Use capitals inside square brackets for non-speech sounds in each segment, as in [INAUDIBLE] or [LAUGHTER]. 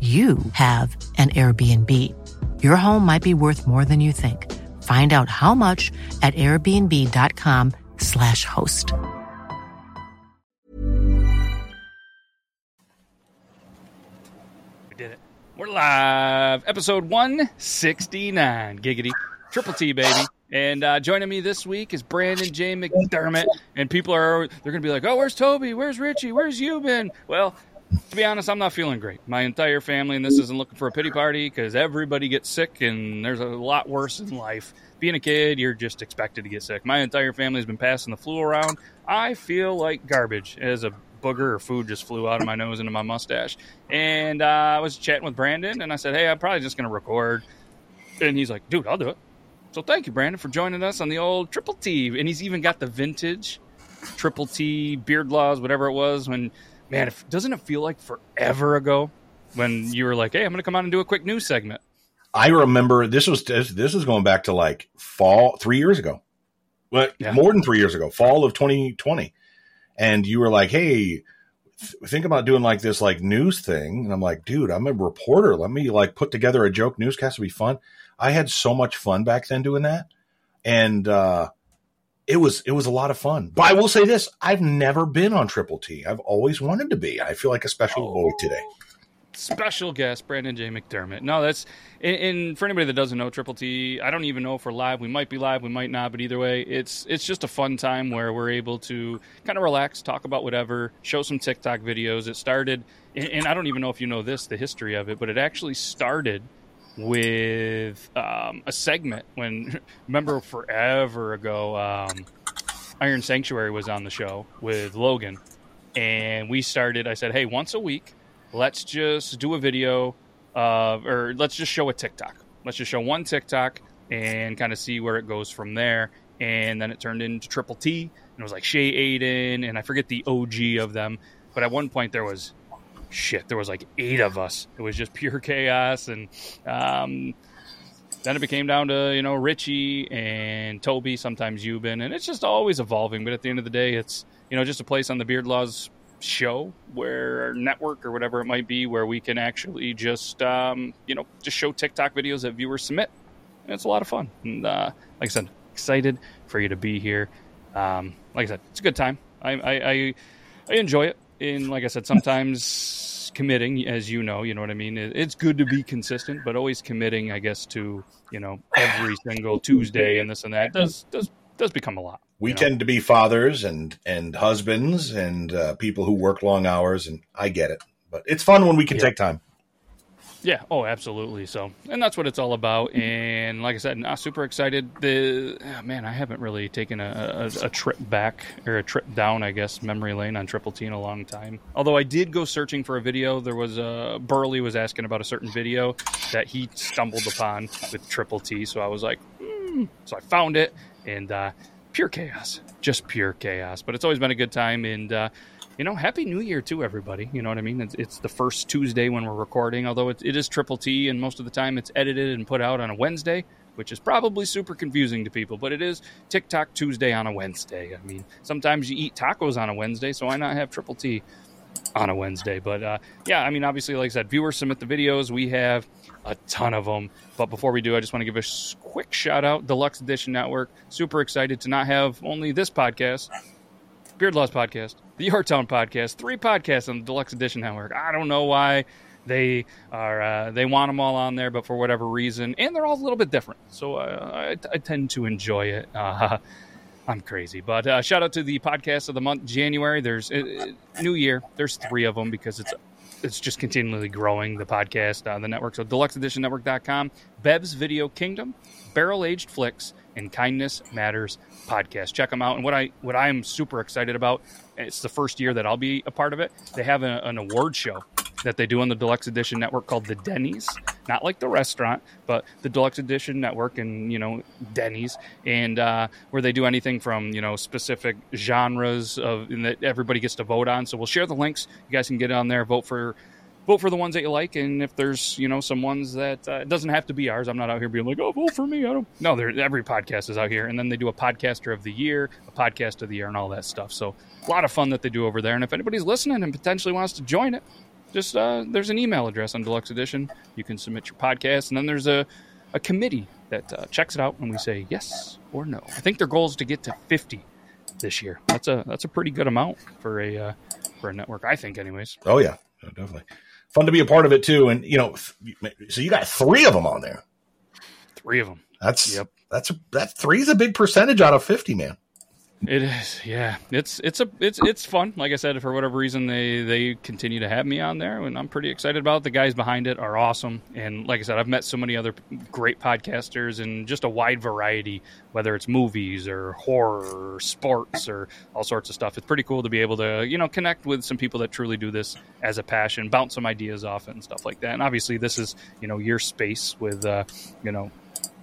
you have an Airbnb. Your home might be worth more than you think. Find out how much at airbnb.com/slash host. We did it. We're live. Episode 169. Giggity. Triple T, baby. And uh, joining me this week is Brandon J. McDermott. And people are, they're going to be like, oh, where's Toby? Where's Richie? Where's you been? Well, to be honest, I'm not feeling great. My entire family, and this isn't looking for a pity party because everybody gets sick, and there's a lot worse in life. Being a kid, you're just expected to get sick. My entire family has been passing the flu around. I feel like garbage as a booger or food just flew out of my nose into my mustache. And uh, I was chatting with Brandon, and I said, "Hey, I'm probably just going to record." And he's like, "Dude, I'll do it." So thank you, Brandon, for joining us on the old Triple T. And he's even got the vintage Triple T beard laws, whatever it was when man, if, doesn't it feel like forever ago when you were like, "Hey, I'm going to come on and do a quick news segment"? I remember this was this, this is going back to like fall three years ago, but yeah. more than three years ago, fall of 2020, and you were like, "Hey." think about doing like this like news thing and i'm like dude i'm a reporter let me like put together a joke newscast to be fun i had so much fun back then doing that and uh it was it was a lot of fun. But I will say this: I've never been on Triple T. I've always wanted to be. I feel like a special oh. boy today. Special guest Brandon J. McDermott. No, that's and, for anybody that doesn't know Triple T, I don't even know if we're live. We might be live, we might not, but either way, it's it's just a fun time where we're able to kind of relax, talk about whatever, show some TikTok videos. It started, and I don't even know if you know this, the history of it, but it actually started with um, a segment when [LAUGHS] remember forever ago um, iron sanctuary was on the show with logan. And we started i said hey once a week let's just do a video uh, or let's just show a tiktok. Let's just show one tiktok and kind of see where it goes from there. And then it turned into triple t and it was like shay aiden and i forget the og of them. But at one point there was shit, there was like eight of us. It was just pure [LAUGHS] chaos, and um, then it became down to you know Richie and Toby, sometimes Euban, and it's just always evolving. But at the end of the day, it's you know just a place on the Beard Laws show where network or whatever it might be where we can actually just um, you know just show tiktok videos that viewers submit and it's a lot of fun and uh, like i said excited for you to be here um, like i said it's a good time I, I, I, I enjoy it and like I said, sometimes committing, as you know, you know what I mean. It's good to be consistent, but always committing, I guess, to you know every single Tuesday and this and that does does does become a lot. We know? tend to be fathers and and husbands and uh, people who work long hours, and I get it, but it's fun when we can yeah. take time. Yeah. Oh, absolutely. So, and that's what it's all about. And like I said, I'm super excited. The oh, man, I haven't really taken a, a, a, trip back or a trip down, I guess, memory lane on Triple T in a long time. Although I did go searching for a video. There was a Burley was asking about a certain video that he stumbled upon with Triple T. So I was like, mm. so I found it and uh, pure chaos, just pure chaos. But it's always been a good time and. Uh, you know, happy New Year to everybody. You know what I mean? It's, it's the first Tuesday when we're recording, although it, it is Triple T, and most of the time it's edited and put out on a Wednesday, which is probably super confusing to people. But it is TikTok Tuesday on a Wednesday. I mean, sometimes you eat tacos on a Wednesday, so why not have Triple T on a Wednesday? But uh, yeah, I mean, obviously, like I said, viewers submit the videos. We have a ton of them. But before we do, I just want to give a quick shout out, Deluxe Edition Network. Super excited to not have only this podcast Beard Laws Podcast, the Yorktown Podcast, three podcasts on the Deluxe Edition Network. I don't know why they are uh, they want them all on there, but for whatever reason, and they're all a little bit different. So uh, I, I, tend to enjoy it. Uh, [LAUGHS] I'm crazy, but uh, shout out to the podcast of the month, January. There's uh, New Year. There's three of them because it's it's just continually growing the podcast on the network. So deluxeeditionnetwork.com, Bev's Video Kingdom, Barrel Aged Flicks, and Kindness Matters podcast. Check them out. And what I what I am super excited about, it's the first year that I'll be a part of it. They have a, an award show that they do on the Deluxe Edition Network called the Denny's, not like the restaurant, but the Deluxe Edition Network and you know Denny's, and uh, where they do anything from you know specific genres of that everybody gets to vote on. So we'll share the links. You guys can get on there, vote for vote for the ones that you like, and if there's you know some ones that uh, it doesn't have to be ours. I'm not out here being like, oh, vote for me. I don't. No, every podcast is out here, and then they do a podcaster of the year, a podcast of the year, and all that stuff. So a lot of fun that they do over there. And if anybody's listening and potentially wants to join it, just uh, there's an email address on Deluxe Edition. You can submit your podcast, and then there's a a committee that uh, checks it out, and we say yes or no. I think their goal is to get to 50 this year. That's a that's a pretty good amount for a uh, for a network, I think, anyways. Oh yeah, definitely fun to be a part of it too. And you know, so you got three of them on there. Three of them. That's yep. That's a, that three is a big percentage out of fifty, man. It is, yeah. It's it's a it's it's fun. Like I said, for whatever reason, they they continue to have me on there, and I'm pretty excited about it. The guys behind it are awesome, and like I said, I've met so many other great podcasters and just a wide variety, whether it's movies or horror, or sports, or all sorts of stuff. It's pretty cool to be able to you know connect with some people that truly do this as a passion, bounce some ideas off it and stuff like that. And obviously, this is you know your space with uh, you know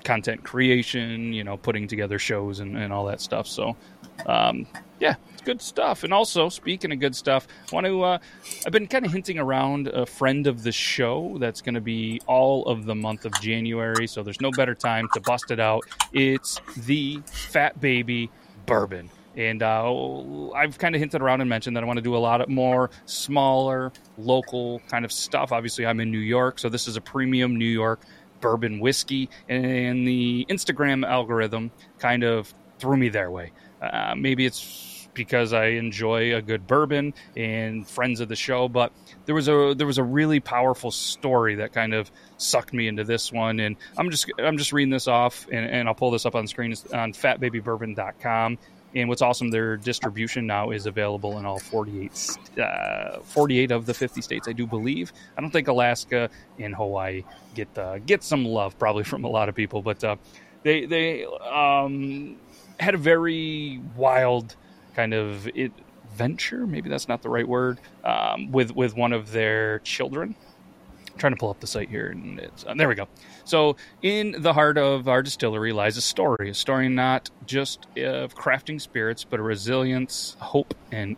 content creation, you know, putting together shows and, and all that stuff. So um, yeah, it's good stuff. And also, speaking of good stuff, I want to. Uh, I've been kind of hinting around a friend of the show that's going to be all of the month of January. So there's no better time to bust it out. It's the Fat Baby Bourbon. And uh, I've kind of hinted around and mentioned that I want to do a lot of more smaller, local kind of stuff. Obviously, I'm in New York, so this is a premium New York bourbon whiskey, and the Instagram algorithm kind of threw me their way. Uh, maybe it's because I enjoy a good bourbon and friends of the show, but there was a there was a really powerful story that kind of sucked me into this one. And I'm just I'm just reading this off, and, and I'll pull this up on screen it's on FatBabyBourbon.com. And what's awesome, their distribution now is available in all 48, uh, 48 of the 50 states, I do believe. I don't think Alaska and Hawaii get uh, get some love probably [LAUGHS] from a lot of people, but uh, they they um, had a very wild kind of adventure. Maybe that's not the right word. Um, with with one of their children. I'm trying to pull up the site here, and it's uh, there we go. So, in the heart of our distillery lies a story. A story not just of crafting spirits, but a resilience, hope, and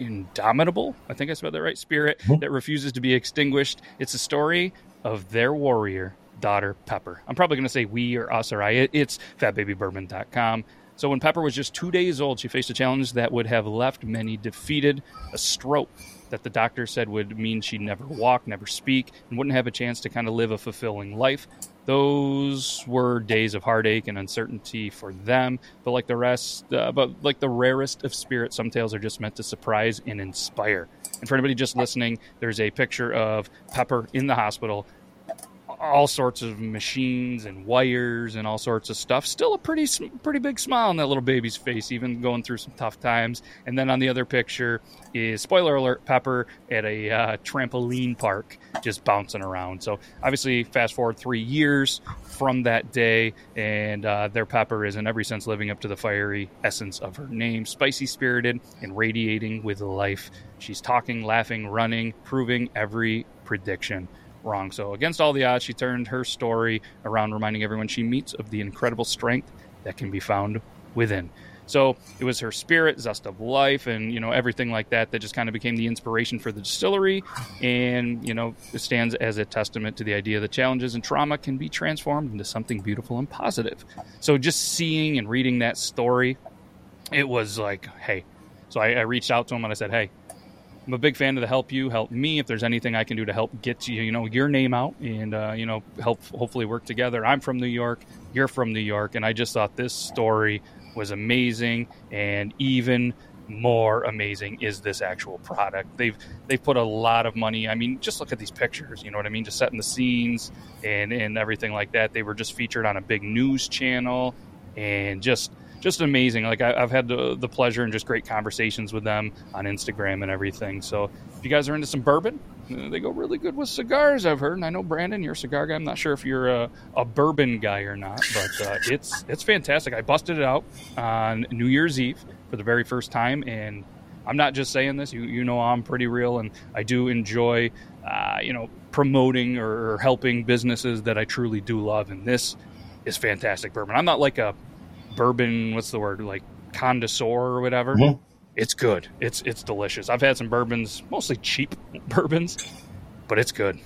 indomitable. I think I spelled that right. Spirit mm-hmm. that refuses to be extinguished. It's a story of their warrior daughter Pepper. I'm probably going to say we or us or I. It's fatbabybourbon.com. So when Pepper was just two days old, she faced a challenge that would have left many defeated a stroke that the doctor said would mean she'd never walk, never speak, and wouldn't have a chance to kind of live a fulfilling life. Those were days of heartache and uncertainty for them, but like the rest, uh, but like the rarest of spirits, some tales are just meant to surprise and inspire. And for anybody just listening, there's a picture of Pepper in the hospital all sorts of machines and wires and all sorts of stuff. Still a pretty pretty big smile on that little baby's face, even going through some tough times. And then on the other picture is spoiler alert: Pepper at a uh, trampoline park, just bouncing around. So obviously, fast forward three years from that day, and uh, their Pepper is in every sense living up to the fiery essence of her name, spicy spirited and radiating with life. She's talking, laughing, running, proving every prediction wrong. So, against all the odds, she turned her story around, reminding everyone she meets of the incredible strength that can be found within. So it was her spirit, zest of life, and you know everything like that that just kind of became the inspiration for the distillery, and you know it stands as a testament to the idea that challenges and trauma can be transformed into something beautiful and positive. So just seeing and reading that story, it was like, hey. So I, I reached out to him and I said, hey, I'm a big fan of the help you, help me. If there's anything I can do to help get you, you know, your name out and uh, you know, help hopefully work together. I'm from New York, you're from New York, and I just thought this story was amazing and even more amazing is this actual product. They've they've put a lot of money. I mean, just look at these pictures. You know what I mean? Just setting the scenes and and everything like that. They were just featured on a big news channel and just just amazing. Like I, have had the, the pleasure and just great conversations with them on Instagram and everything. So if you guys are into some bourbon, uh, they go really good with cigars. I've heard, and I know Brandon, you're a cigar guy. I'm not sure if you're a, a bourbon guy or not, but uh, [LAUGHS] it's it's fantastic. I busted it out on New Year's Eve for the very first time, and I'm not just saying this. You you know I'm pretty real, and I do enjoy, uh, you know, promoting or helping businesses that I truly do love, and this is fantastic bourbon. I'm not like a bourbon. What's the word? Like connoisseur or whatever. Mm-hmm. It's good. It's it's delicious. I've had some bourbons, mostly cheap [LAUGHS] bourbons, but it's good.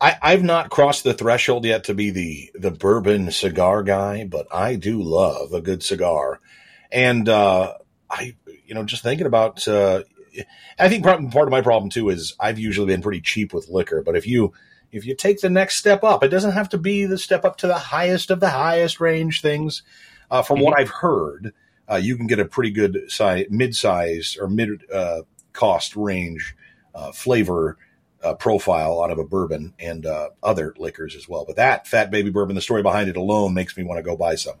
I, I've not crossed the threshold yet to be the the bourbon cigar guy, but I do love a good cigar. And uh, I, you know, just thinking about, uh, I think part, part of my problem too is I've usually been pretty cheap with liquor. But if you if you take the next step up, it doesn't have to be the step up to the highest of the highest range things. Uh, from mm-hmm. what I've heard, uh, you can get a pretty good size, mid-size or mid uh, cost range uh, flavor uh, profile out of a bourbon and uh, other liquors as well. But that Fat Baby Bourbon, the story behind it alone makes me want to go buy some.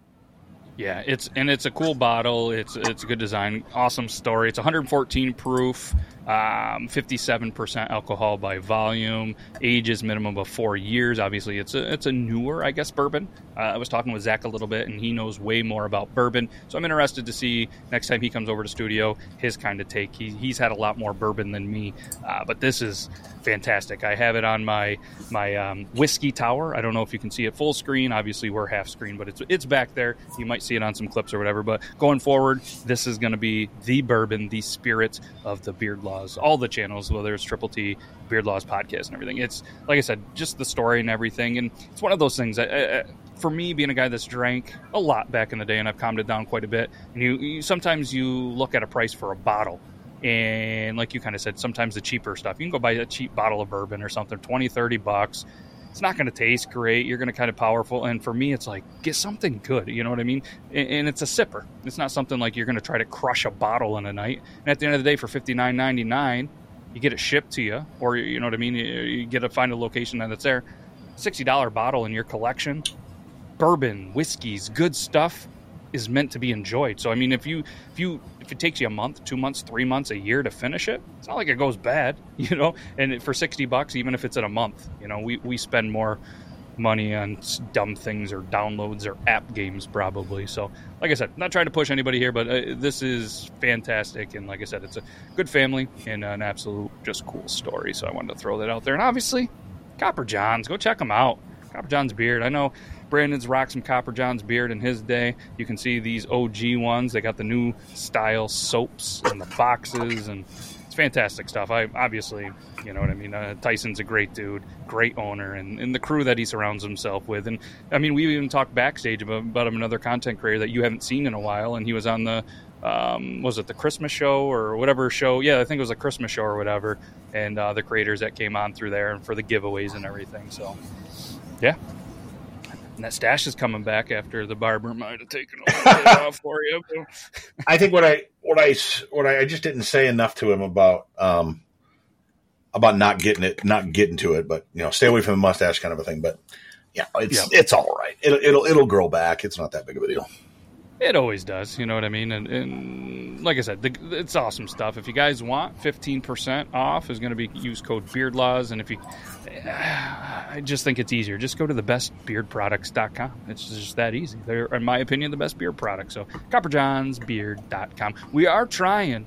Yeah, it's and it's a cool bottle. It's it's a good design, awesome story. It's 114 proof um, 57% alcohol by volume. Age is minimum of four years. Obviously, it's a it's a newer, I guess, bourbon. Uh, I was talking with Zach a little bit, and he knows way more about bourbon. So I'm interested to see next time he comes over to studio his kind of take. He, he's had a lot more bourbon than me, uh, but this is fantastic. I have it on my my um, whiskey tower. I don't know if you can see it full screen. Obviously, we're half screen, but it's it's back there. You might see it on some clips or whatever. But going forward, this is going to be the bourbon, the spirit of the beard Laws, all the channels, whether it's Triple T, Beard Laws podcast, and everything. It's like I said, just the story and everything, and it's one of those things. that, for me, being a guy that's drank a lot back in the day, and I've calmed it down quite a bit. And you, you sometimes you look at a price for a bottle, and like you kind of said, sometimes the cheaper stuff. You can go buy a cheap bottle of bourbon or something, 20, 30 bucks it's not going to taste great. You're going to kind of powerful. And for me, it's like, get something good. You know what I mean? And, and it's a sipper. It's not something like you're going to try to crush a bottle in a night. And at the end of the day, for fifty nine ninety nine, you get it shipped to you, or you know what I mean? You, you get to find a location that's there. $60 bottle in your collection, bourbon, whiskeys, good stuff is meant to be enjoyed. So I mean, if you if you if it takes you a month, two months, three months, a year to finish it, it's not like it goes bad, [LAUGHS] you know. And for sixty bucks, even if it's in a month, you know, we we spend more money on dumb things or downloads or app games probably. So, like I said, not trying to push anybody here, but uh, this is fantastic. And like I said, it's a good family and an absolute just cool story. So I wanted to throw that out there. And obviously, Copper Johns, go check them out. Copper John's beard. I know Brandon's rocked some Copper John's beard in his day. You can see these OG ones. They got the new style soaps and the boxes, and it's fantastic stuff. I obviously, you know what I mean. Uh, Tyson's a great dude, great owner, and, and the crew that he surrounds himself with. And I mean, we even talked backstage about, about him, another content creator that you haven't seen in a while, and he was on the um, was it the Christmas show or whatever show? Yeah, I think it was a Christmas show or whatever. And uh, the creators that came on through there and for the giveaways and everything. So, yeah, and that stash is coming back after the barber might have taken a little bit [LAUGHS] off for you. I think what I what I what I, I, just didn't say enough to him about um, about not getting it, not getting to it, but you know, stay away from the mustache kind of a thing. But yeah, it's yeah. it's all right. It'll, it'll it'll grow back. It's not that big of a deal. It always does, you know what I mean? And, and like I said, the, it's awesome stuff. If you guys want 15% off, is going to be use code BeardLaws. And if you, [SIGHS] I just think it's easier. Just go to the bestbeardproducts.com. It's just that easy. They're, in my opinion, the best beard products. So copperjohnsbeard.com. We are trying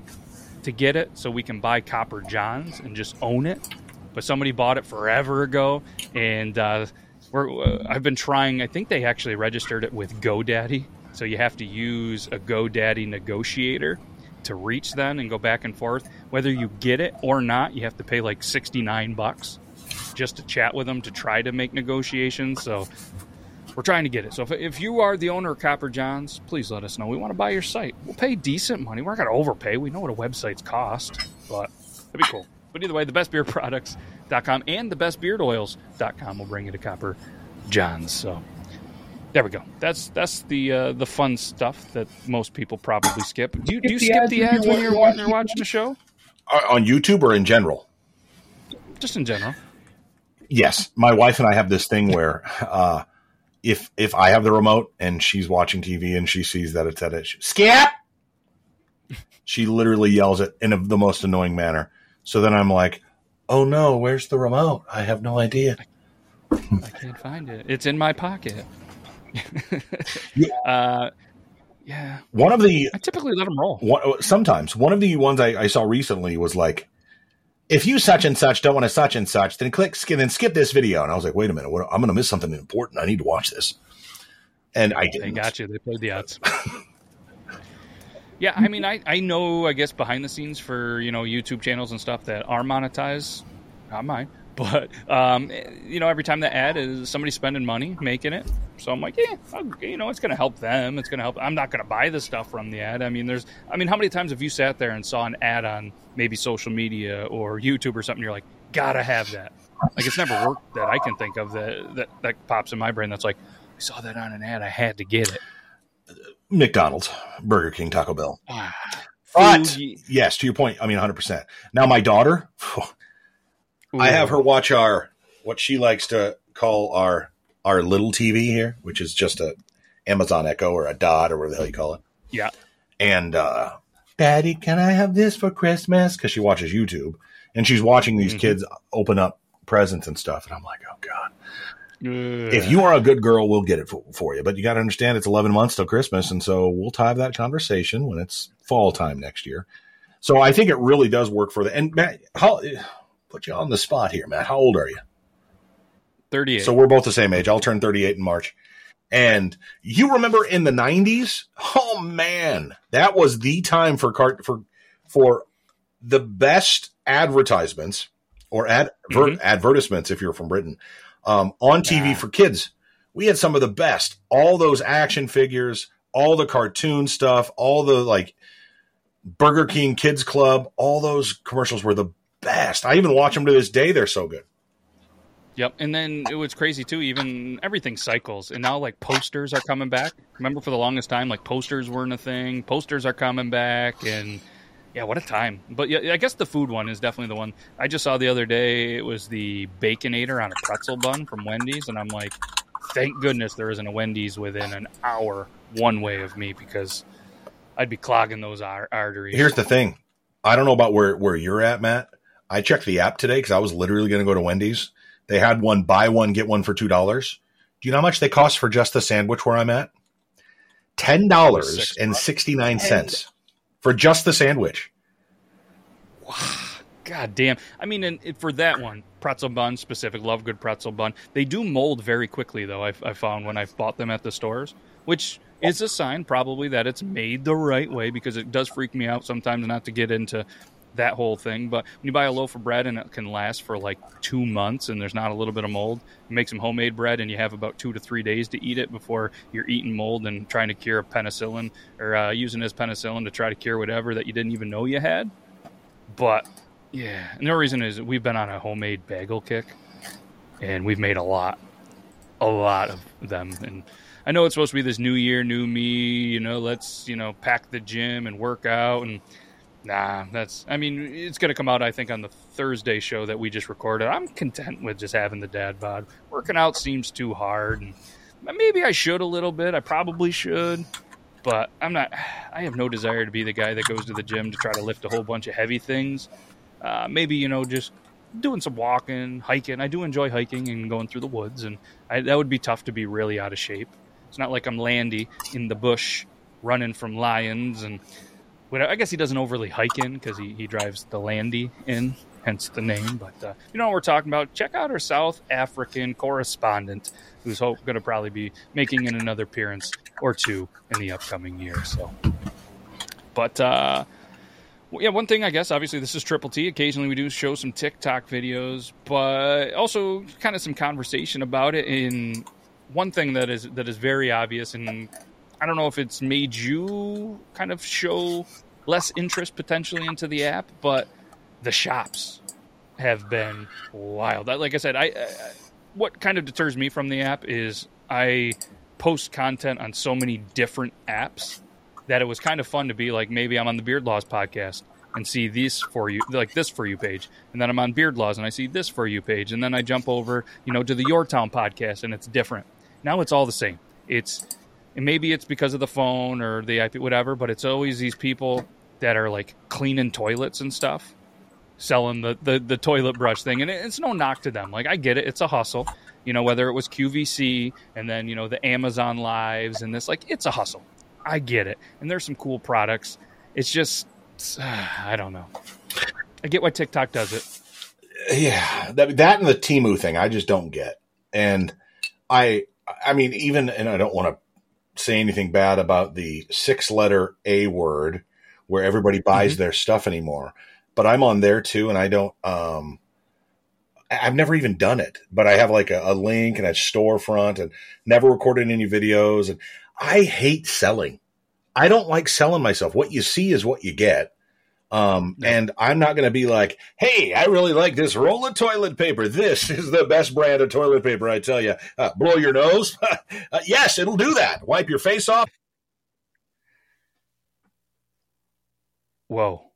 to get it so we can buy Copper Johns and just own it. But somebody bought it forever ago, and uh, we're, uh, I've been trying. I think they actually registered it with GoDaddy so you have to use a GoDaddy negotiator to reach them and go back and forth. Whether you get it or not, you have to pay like 69 bucks just to chat with them to try to make negotiations. So we're trying to get it. So if, if you are the owner of Copper Johns, please let us know. We want to buy your site. We'll pay decent money. We're not going to overpay. We know what a website's cost, but it'd be cool. But either way, the bestbeardproducts.com and the bestbeardoils.com will bring you to Copper Johns. So there we go. That's that's the uh, the fun stuff that most people probably skip. Do you, do you skip the ads when you're, when you're watching the show? Uh, on YouTube or in general? Just in general. Yes, my wife and I have this thing where uh, if if I have the remote and she's watching TV and she sees that it's at it, skip. She literally yells it in a, the most annoying manner. So then I'm like, "Oh no, where's the remote? I have no idea. I can't find it. It's in my pocket." [LAUGHS] yeah. Uh, yeah. One of the I typically let them roll. One, sometimes one of the ones I, I, saw recently was like, if you such and such don't want to such and such, then click skip then skip this video. And I was like, wait a minute, what, I'm going to miss something important. I need to watch this. And I didn't. They got you. They played the odds. [LAUGHS] yeah, I mean, I I know I guess behind the scenes for you know YouTube channels and stuff that are monetized, not mine. But um, you know, every time the ad is somebody spending money making it, so I'm like, yeah, I'll, you know, it's going to help them. It's going to help. I'm not going to buy the stuff from the ad. I mean, there's, I mean, how many times have you sat there and saw an ad on maybe social media or YouTube or something? You're like, gotta have that. Like it's never worked that I can think of that that, that pops in my brain. That's like, I saw that on an ad. I had to get it. McDonald's, Burger King, Taco Bell. Ah, but yes, to your point, I mean, 100. percent Now my daughter. I have her watch our what she likes to call our our little TV here, which is just a Amazon Echo or a Dot or whatever the hell you call it. Yeah. And uh, Daddy, can I have this for Christmas? Because she watches YouTube and she's watching these mm-hmm. kids open up presents and stuff, and I'm like, oh god. If you are a good girl, we'll get it for, for you. But you got to understand it's 11 months till Christmas. And so we'll have that conversation when it's fall time next year. So I think it really does work for the, and Matt, how, put you on the spot here, Matt. How old are you? 38. So we're both the same age. I'll turn 38 in March. And you remember in the 90s? Oh man, that was the time for cart for for the best advertisements or ad, mm-hmm. advertisements if you're from Britain um, on TV yeah. for kids. We had some of the best. All those action figures, all the cartoon stuff, all the like Burger King Kids Club, all those commercials were the best. I even watch them to this day. They're so good. Yep, and then it was crazy too. Even everything cycles, and now like posters are coming back. Remember, for the longest time, like posters weren't a thing. Posters are coming back, and yeah, what a time. But yeah, I guess the food one is definitely the one I just saw the other day. It was the baconator on a pretzel bun from Wendy's, and I'm like, thank goodness there isn't a Wendy's within an hour one way of me because I'd be clogging those arteries. Here's the thing. I don't know about where, where you're at, Matt. I checked the app today because I was literally going to go to Wendy's. They had one buy one get one for two dollars. Do you know how much they cost for just the sandwich where I'm at? Ten dollars and sixty nine cents for just the sandwich. Wow. God damn. I mean, and for that one, pretzel bun specific, love good pretzel bun. They do mold very quickly, though. I've, I found when I've bought them at the stores, which is a sign probably that it's made the right way because it does freak me out sometimes not to get into that whole thing. But when you buy a loaf of bread and it can last for like two months and there's not a little bit of mold, you make some homemade bread and you have about two to three days to eat it before you're eating mold and trying to cure a penicillin or uh, using as penicillin to try to cure whatever that you didn't even know you had. But yeah, and the reason is we've been on a homemade bagel kick and we've made a lot, a lot of them. And I know it's supposed to be this new year, new me, you know, let's, you know, pack the gym and work out and Nah, that's. I mean, it's going to come out. I think on the Thursday show that we just recorded. I'm content with just having the dad bod. Working out seems too hard, and maybe I should a little bit. I probably should, but I'm not. I have no desire to be the guy that goes to the gym to try to lift a whole bunch of heavy things. Uh, maybe you know just doing some walking, hiking. I do enjoy hiking and going through the woods, and I, that would be tough to be really out of shape. It's not like I'm Landy in the bush running from lions, and I guess he doesn't overly hike in because he, he drives the Landy in, hence the name. But uh, you know what we're talking about. Check out our South African correspondent, who's going to probably be making in another appearance or two in the upcoming year. So, but. Uh, well, yeah, one thing I guess obviously this is Triple T. Occasionally we do show some TikTok videos, but also kind of some conversation about it. In one thing that is that is very obvious, and I don't know if it's made you kind of show less interest potentially into the app, but the shops have been wild. Like I said, I, I what kind of deters me from the app is I post content on so many different apps that it was kind of fun to be like maybe I'm on the Beard Laws podcast and see this for you like this for you page and then I'm on Beard Laws and I see this for you page and then I jump over you know to the Your Town podcast and it's different. Now it's all the same. It's and maybe it's because of the phone or the IP whatever, but it's always these people that are like cleaning toilets and stuff selling the, the, the toilet brush thing and it's no knock to them like i get it it's a hustle you know whether it was qvc and then you know the amazon lives and this like it's a hustle I get it, and there's some cool products. It's just uh, [SIGHS] I don't know. I get why TikTok does it. Yeah, that that and the Temu thing, I just don't get. And I, I mean, even and I don't want to say anything bad about the six-letter A word where everybody buys mm-hmm. their stuff anymore, but I'm on there too, and I don't. um I've never even done it, but I have like a, a link and a storefront and never recorded any videos. And I hate selling. I don't like selling myself. What you see is what you get. Um, and I'm not going to be like, hey, I really like this roll of toilet paper. This is the best brand of toilet paper, I tell you. Uh, blow your nose? [LAUGHS] uh, yes, it'll do that. Wipe your face off. Whoa.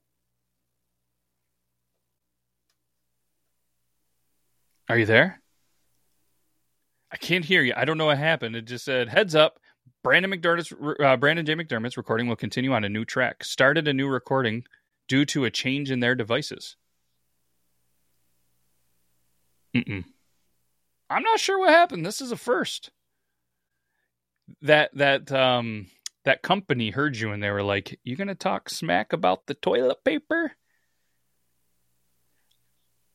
Are you there? I can't hear you. I don't know what happened. It just said, heads up. Brandon McDermott's uh, Brandon J. McDermott's recording will continue on a new track. Started a new recording due to a change in their devices. Mm-mm. I'm not sure what happened. This is a first. That that um that company heard you and they were like, "You gonna talk smack about the toilet paper?"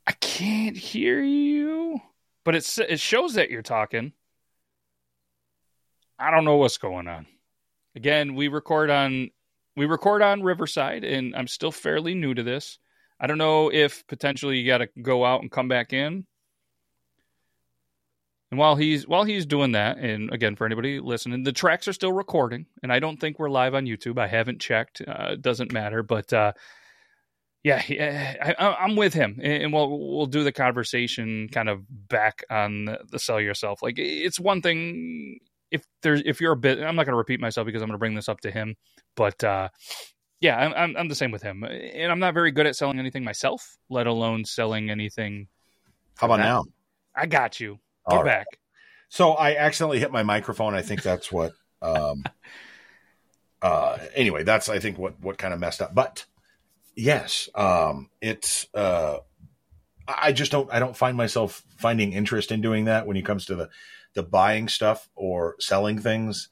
I can't hear you, but it it shows that you're talking. I don't know what's going on. Again, we record on we record on Riverside, and I'm still fairly new to this. I don't know if potentially you got to go out and come back in. And while he's while he's doing that, and again for anybody listening, the tracks are still recording, and I don't think we're live on YouTube. I haven't checked. Uh, doesn't matter, but uh, yeah, I, am with him, and we'll we'll do the conversation kind of back on the, the sell yourself. Like it's one thing if there's if you're a bit, I'm not going to repeat myself because I'm going to bring this up to him, but uh, yeah, I'm, I'm, I'm the same with him, and I'm not very good at selling anything myself, let alone selling anything. How about that. now? I got you. Get right. back. So I accidentally hit my microphone. I think that's what. Um, [LAUGHS] uh, anyway, that's I think what what kind of messed up. But yes, um, it's. Uh, I just don't. I don't find myself finding interest in doing that when it comes to the the buying stuff or selling things.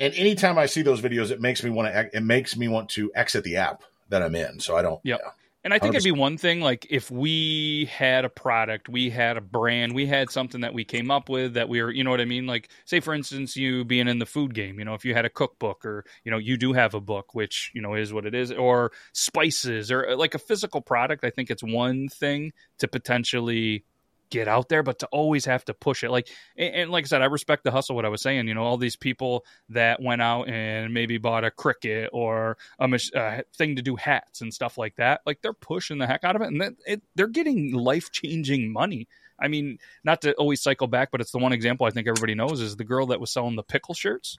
And anytime I see those videos, it makes me want to. It makes me want to exit the app that I'm in. So I don't. Yep. Yeah. And I think 100%. it'd be one thing like if we had a product, we had a brand, we had something that we came up with that we were, you know what I mean? Like, say for instance, you being in the food game, you know, if you had a cookbook or, you know, you do have a book, which, you know, is what it is, or spices or like a physical product, I think it's one thing to potentially get out there, but to always have to push it. Like, and, and, like I said, I respect the hustle. What I was saying, you know, all these people that went out and maybe bought a Cricut or a, a uh, thing to do hats and stuff like that. Like, they're pushing the heck out of it, and that, it, they're getting life changing money. I mean, not to always cycle back, but it's the one example I think everybody knows is the girl that was selling the pickle shirts.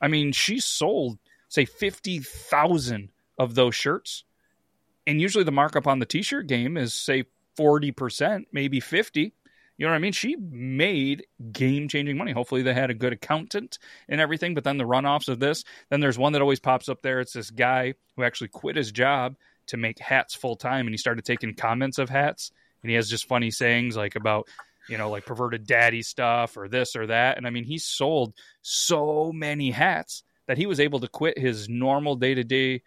I mean, she sold say fifty thousand of those shirts and usually the markup on the t-shirt game is say 40%, maybe 50. You know what I mean? She made game changing money. Hopefully, they had a good accountant and everything. But then the runoffs of this, then there's one that always pops up there. It's this guy who actually quit his job to make hats full time, and he started taking comments of hats, and he has just funny sayings like about you know like perverted daddy stuff or this or that. And I mean, he sold so many hats that he was able to quit his normal day to day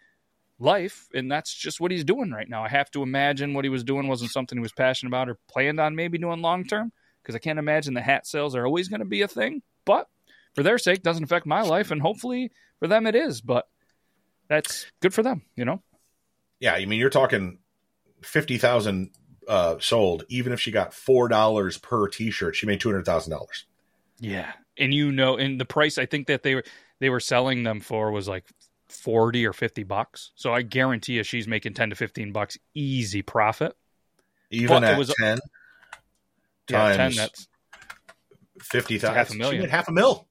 life and that's just what he's doing right now. I have to imagine what he was doing wasn't something he was passionate about or planned on maybe doing long term because i can't imagine the hat sales are always going to be a thing. But for their sake doesn't affect my life and hopefully for them it is but that's good for them you know? Yeah i mean you're talking 50000 uh, sold even if she got four dollars per t-shirt she made $200000 yeah and you know and the price i think that they were they were selling them for was like 40 or 50 bucks. So I guarantee you she's making 10 to 15 bucks easy profit. Even but at was, 10 yeah, times 10, that's 50,000. Half a million. half a mil.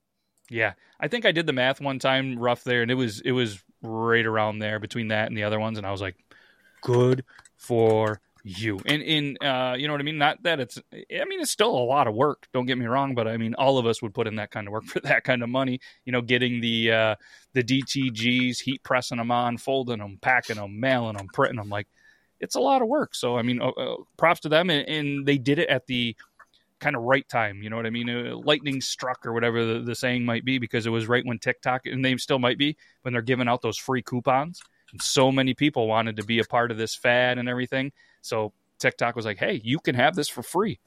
Yeah. I think I did the math one time rough there and it was, it was right around there between that and the other ones. And I was like, good for you. And in uh, you know what I mean? Not that it's I mean it's still a lot of work, don't get me wrong, but I mean all of us would put in that kind of work [LAUGHS] for that kind of money, you know, getting the uh the DTGs, heat pressing them on, folding them, packing them, mailing them, printing them like it's a lot of work. So I mean, uh, uh, props to them and, and, they did it at the kind of right time, you know what I mean? Uh, lightning struck or whatever the, the saying might be because it was right when TikTok and they still might be when they're giving out those free coupons. And so many people wanted to be a part of this fad and everything so TikTok was like, hey, you can have this for free.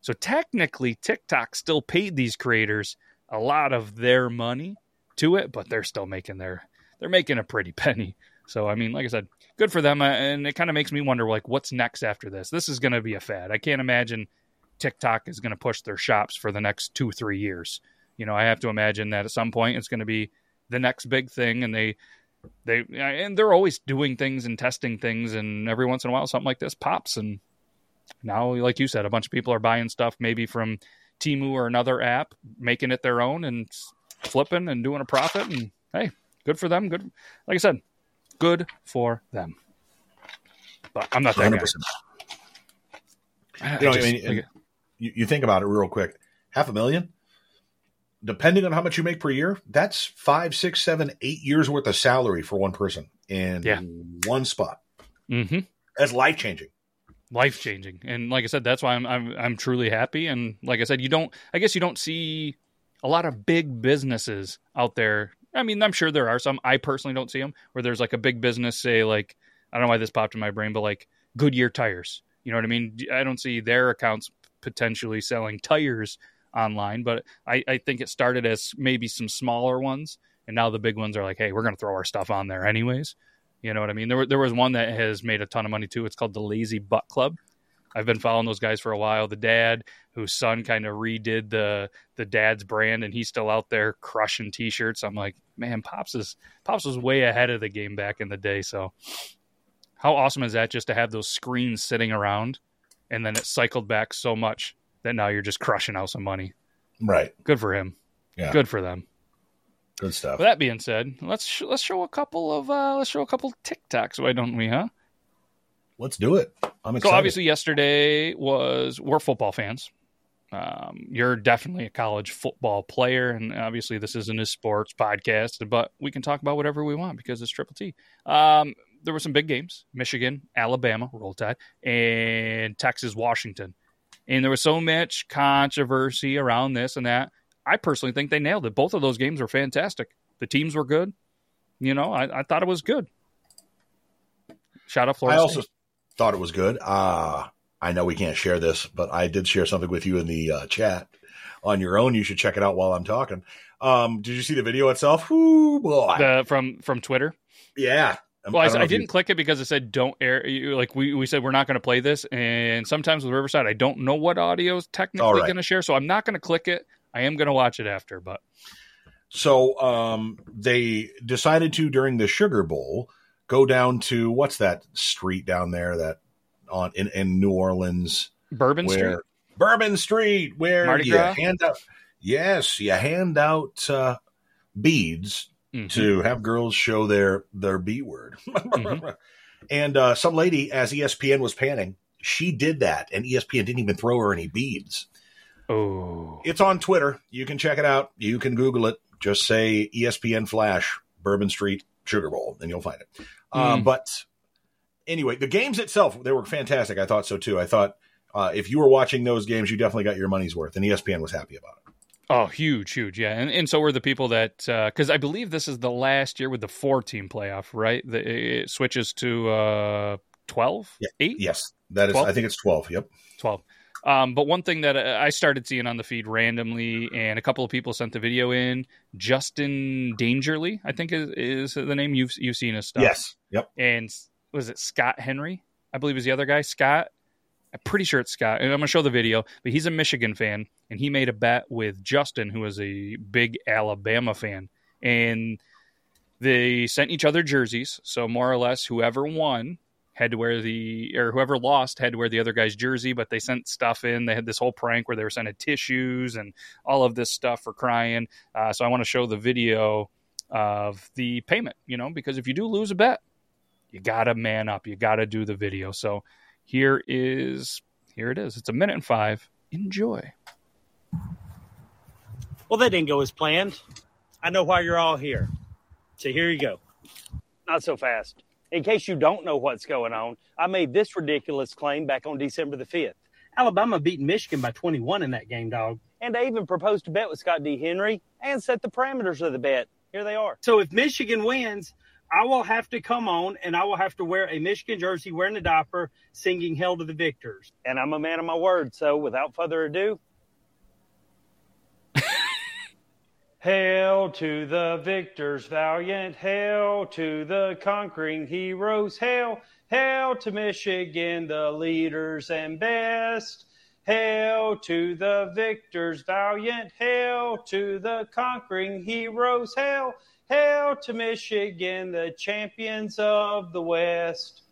So technically, TikTok still paid these creators a lot of their money to it, but they're still making their they're making a pretty [LAUGHS] penny. So I mean, like I said, good for them, uh, and it kind of makes me wonder like what's next after this. This is going to be a fad. I can't imagine TikTok is going to push their shops for the next two three years. You know, I have to imagine that at some point it's going to be the next big thing, and they they and they're always doing things and testing things, and every once in a while something like this pops. And now, like you said, a bunch of people are buying stuff maybe from Temu or another app, making it their own and flipping and doing a profit. And hey, good for them. Good, like I said, good for them. But I'm not that 100%. guy. You know, I, just, I mean, like, you, you think about it real quick. Half a million depending on how much you make per year, that's five, six, seven, eight years worth of salary for one person in yeah. one spot. Mm-hmm. That's life changing. Life changing, and like I said, that's why I'm, I'm I'm truly happy. And like I said, you don't, I guess you don't see a lot of big businesses out there. I mean, I'm sure there are some. I personally don't see them where there's like a big business, say like I don't know why this popped in my brain, but like Goodyear tires. You know what I mean? I don't see their accounts potentially selling tires online, but I, I think it started as maybe some smaller ones, and now the big ones are like, hey, we're going to throw our stuff on there anyways. You know what I mean? There, there was one that has made a ton of money too. It's called the Lazy Butt Club. I've been following those guys for a while. The dad, whose son kind of redid the the dad's brand, and he's still out there crushing t-shirts. I'm like, man, pops is pops was way ahead of the game back in the day. So, how awesome is that? Just to have those screens sitting around, and then it cycled back so much that now you're just crushing out some money. Right. Good for him. Yeah. Good for them. Good stuff. With that being said, let's sh- let's show a couple of uh, let's show a couple of TikToks. Why don't we? Huh? Let's do it. I'm excited. So obviously, yesterday was we're football fans. Um, you're definitely a college football player, and obviously, this isn't a sports podcast, but we can talk about whatever we want because it's Triple T. Um, there were some big games: Michigan, Alabama, Roll Tide, and Texas, Washington and there was so much controversy around this and that. I personally think they nailed it. Both of those games were fantastic. The teams were good. You know, I, I thought it was good. Shout out Florida. I also thought it was good. Uh, I know we can't share this, but I did share something with you in the uh, chat on your own. You should check it out while I'm talking. Um, did you see the video itself? Ooh, boy. The, from from Twitter. Yeah, well, I, I, I didn't you... click it because it said don't air. Like we, we said, we're not going to play this. And sometimes with Riverside, I don't know what audio is technically right. going to share, so I'm not going to click it. I am going to watch it after, but. So um, they decided to during the Sugar Bowl go down to what's that street down there that on in, in New Orleans, Bourbon where, Street, Bourbon Street, where Mardi you Gras? hand out yes, you hand out uh, beads mm-hmm. to have girls show their their B word. mm-hmm. [LAUGHS] And uh, some lady, as ESPN was panning, she did that, and ESPN didn't even throw her any beads. Oh, It's on Twitter. You can check it out. You can Google it. Just say ESPN Flash Bourbon Street Sugar Bowl, and you'll find it. Uh, Mm. but anyway, the games itself they were fantastic. I thought so too. I thought uh, if you were watching those games, you definitely got your money's worth, and ESPN was happy about it. Oh, huge, huge, yeah. And and so were the people that because I believe this is the last year with the four team playoff, right? The, it switches to uh, 12, Yeah. 8? Yes, that is. 12? I think it's twelve. Yep. 12. Um, but one thing that I started seeing on the feed randomly, and a couple of people sent the video in. Justin Dangerly, I think is, is the name you've you've seen his stuff. Yes. Yep. And was it Scott Henry? I believe is the other guy. Scott. I'm pretty sure it's Scott, and I'm gonna show the video. But he's a Michigan fan, and he made a bet with Justin, who is a big Alabama fan, and they sent each other jerseys. So more or less, whoever won had to wear the or whoever lost had to wear the other guy's jersey but they sent stuff in they had this whole prank where they were sending tissues and all of this stuff for crying uh, so i want to show the video of the payment you know because if you do lose a bet you gotta man up you gotta do the video so here is here it is it's a minute and five enjoy Well, that didn't go as planned. I know why you're all here. So here you go. Not so fast. In case you don't know what's going on, I made this ridiculous claim back on December the 5th. Alabama beat Michigan by 21 in that game, dog. And I even proposed a bet with Scott D. Henry and set the parameters of the bet. Here they are. So if Michigan wins, I will have to come on and I will have to wear a Michigan jersey, wearing a diaper, singing "Hell to the Victors." And I'm a man of my word. So without further ado, [LAUGHS] Hail to the victors, valiant. Hail to the conquering heroes. Hail, hail to Michigan, the leaders and best. Hail to the victors, valiant. Hail to the conquering heroes. Hail, hail to Michigan, the champions of the West.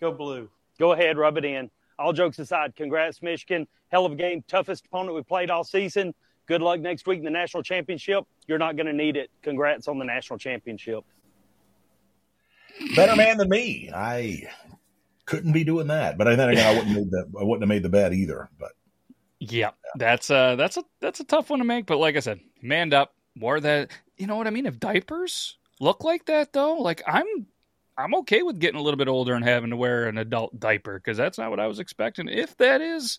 Go blue. Go ahead, rub it in. All jokes aside, congrats, Michigan. Hell of a game. Toughest opponent we played all season. Good luck next week in the national championship. You're not going to need it. Congrats on the national championship. Better man than me. I couldn't be doing that, but then again, I wouldn't made the I wouldn't have made the bet either. But yeah that's uh that's a that's a tough one to make but like i said manned up wore that you know what i mean? If diapers look like that though like i'm i'm okay with getting a little bit older and having to wear an adult diaper because that's not what i was expecting. If that is